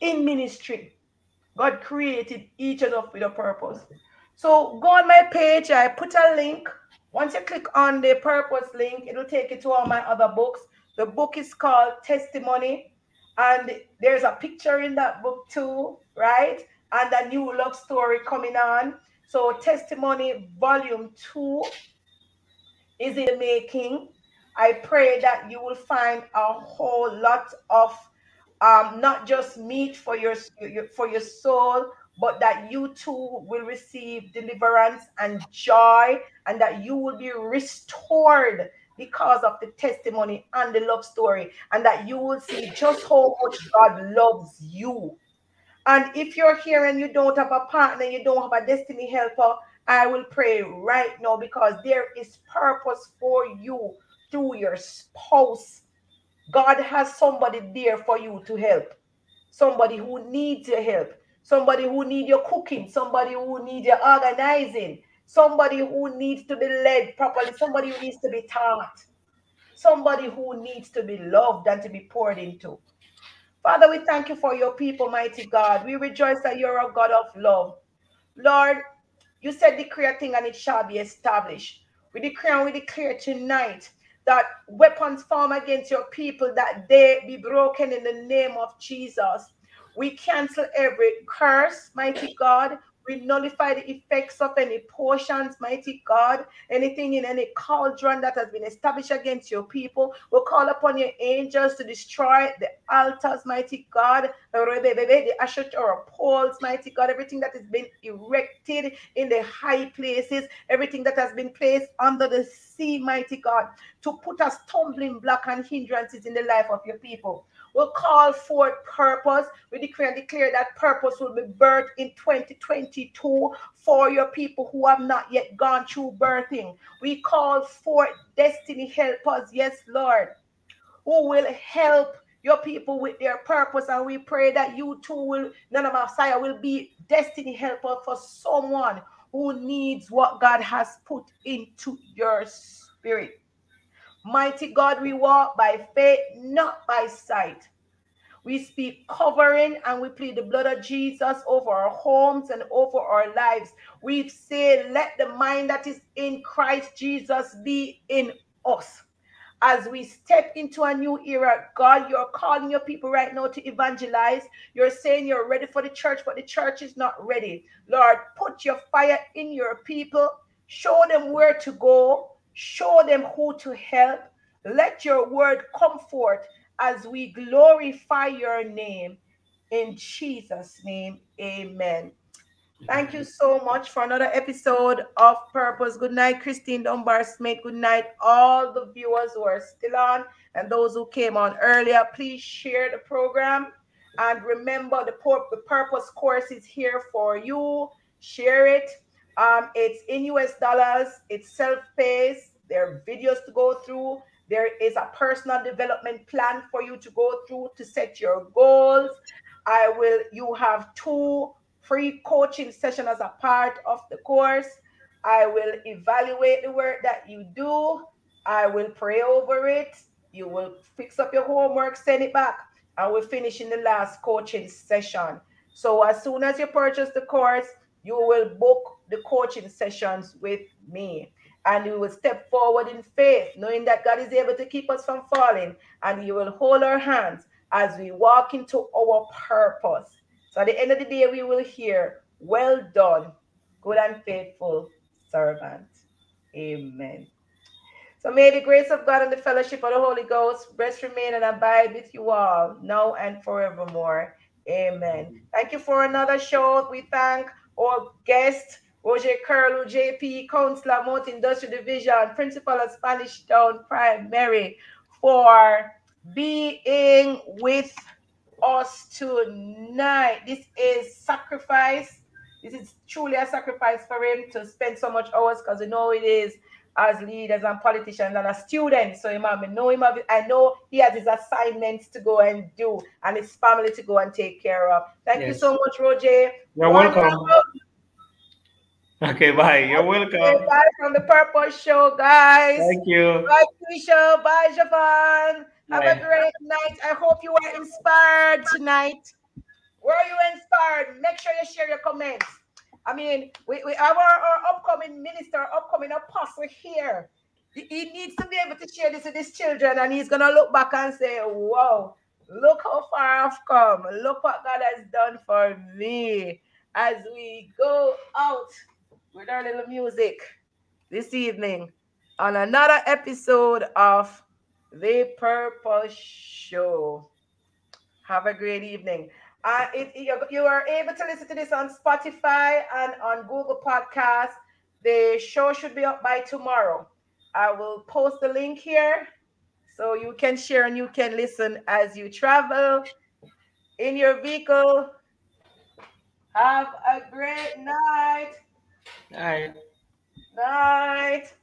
in ministry. God created each of us with a purpose. So go on my page. I put a link. Once you click on the purpose link, it will take you to all my other books. The book is called Testimony, and there's a picture in that book too, right? And a new love story coming on. So, Testimony Volume 2 is in the making. I pray that you will find a whole lot of um, not just meat for your, your for your soul, but that you too will receive deliverance and joy, and that you will be restored because of the testimony and the love story, and that you will see just how much God loves you. And if you're here and you don't have a partner, you don't have a destiny helper, I will pray right now because there is purpose for you through your spouse. God has somebody there for you to help, somebody who needs your help, somebody who needs your cooking, somebody who needs your organizing, somebody who needs to be led properly, somebody who needs to be taught, somebody who needs to be loved and to be poured into. Father, we thank you for your people, mighty God. We rejoice that you're a God of love. Lord, you said declare a thing and it shall be established. We declare and we declare tonight that weapons form against your people, that they be broken in the name of Jesus. We cancel every curse, mighty God. We nullify the effects of any portions, mighty God, anything in any cauldron that has been established against your people. We'll call upon your angels to destroy the altars, mighty God, the Asherah poles, mighty God, everything that has been erected in the high places, everything that has been placed under the sea, mighty God, to put a stumbling block and hindrances in the life of your people will call forth purpose. We declare and declare that purpose will be birthed in 2022 for your people who have not yet gone through birthing. We call forth destiny helpers, yes, Lord, who will help your people with their purpose. And we pray that you too will, none of Messiah will be destiny helper for someone who needs what God has put into your spirit. Mighty God, we walk by faith, not by sight. We speak covering and we plead the blood of Jesus over our homes and over our lives. We say, let the mind that is in Christ Jesus be in us. As we step into a new era, God, you're calling your people right now to evangelize. You're saying you're ready for the church, but the church is not ready. Lord, put your fire in your people. Show them where to go Show them who to help. Let your word come forth as we glorify your name. In Jesus' name, amen. Thank you so much for another episode of Purpose. Good night, Christine Dunbar Smith. Good night, all the viewers who are still on and those who came on earlier. Please share the program. And remember, the Purpose course is here for you. Share it um, it's in US dollars, it's self-paced, there are videos to go through. There is a personal development plan for you to go through to set your goals. I will, you have two free coaching sessions as a part of the course. I will evaluate the work that you do. I will pray over it. You will fix up your homework, send it back, and we'll finish in the last coaching session. So as soon as you purchase the course, you will book the coaching sessions with me. And we will step forward in faith, knowing that God is able to keep us from falling. And He will hold our hands as we walk into our purpose. So at the end of the day, we will hear, Well done, good and faithful servant. Amen. So may the grace of God and the fellowship of the Holy Ghost rest, remain, and abide with you all now and forevermore. Amen. Thank you for another show. We thank our guest, Roger Curlew, JP, Councillor, Mountain Industrial Division, Principal of Spanish Town Primary, for being with us tonight. This is sacrifice. This is truly a sacrifice for him to spend so much hours because we know it is. As leaders and politicians and as students. So Imam, I know him. I know he has his assignments to go and do and his family to go and take care of. Thank yes. you so much, Roger. You're welcome. Okay, bye. You're welcome. Okay, bye from the Purpose Show, guys. Thank you. Bye, Keisha. Bye, Javon. Have a great night. I hope you are inspired tonight. Were you inspired? Make sure you share your comments. I mean, we, we have our, our upcoming minister, upcoming apostle here. He needs to be able to share this with his children, and he's gonna look back and say, Whoa, look how far I've come. Look what God has done for me. As we go out with our little music this evening on another episode of The Purpose Show. Have a great evening. Uh, you, you are able to listen to this on Spotify and on Google Podcasts, the show should be up by tomorrow. I will post the link here so you can share and you can listen as you travel in your vehicle. Have a great night. Night. Night.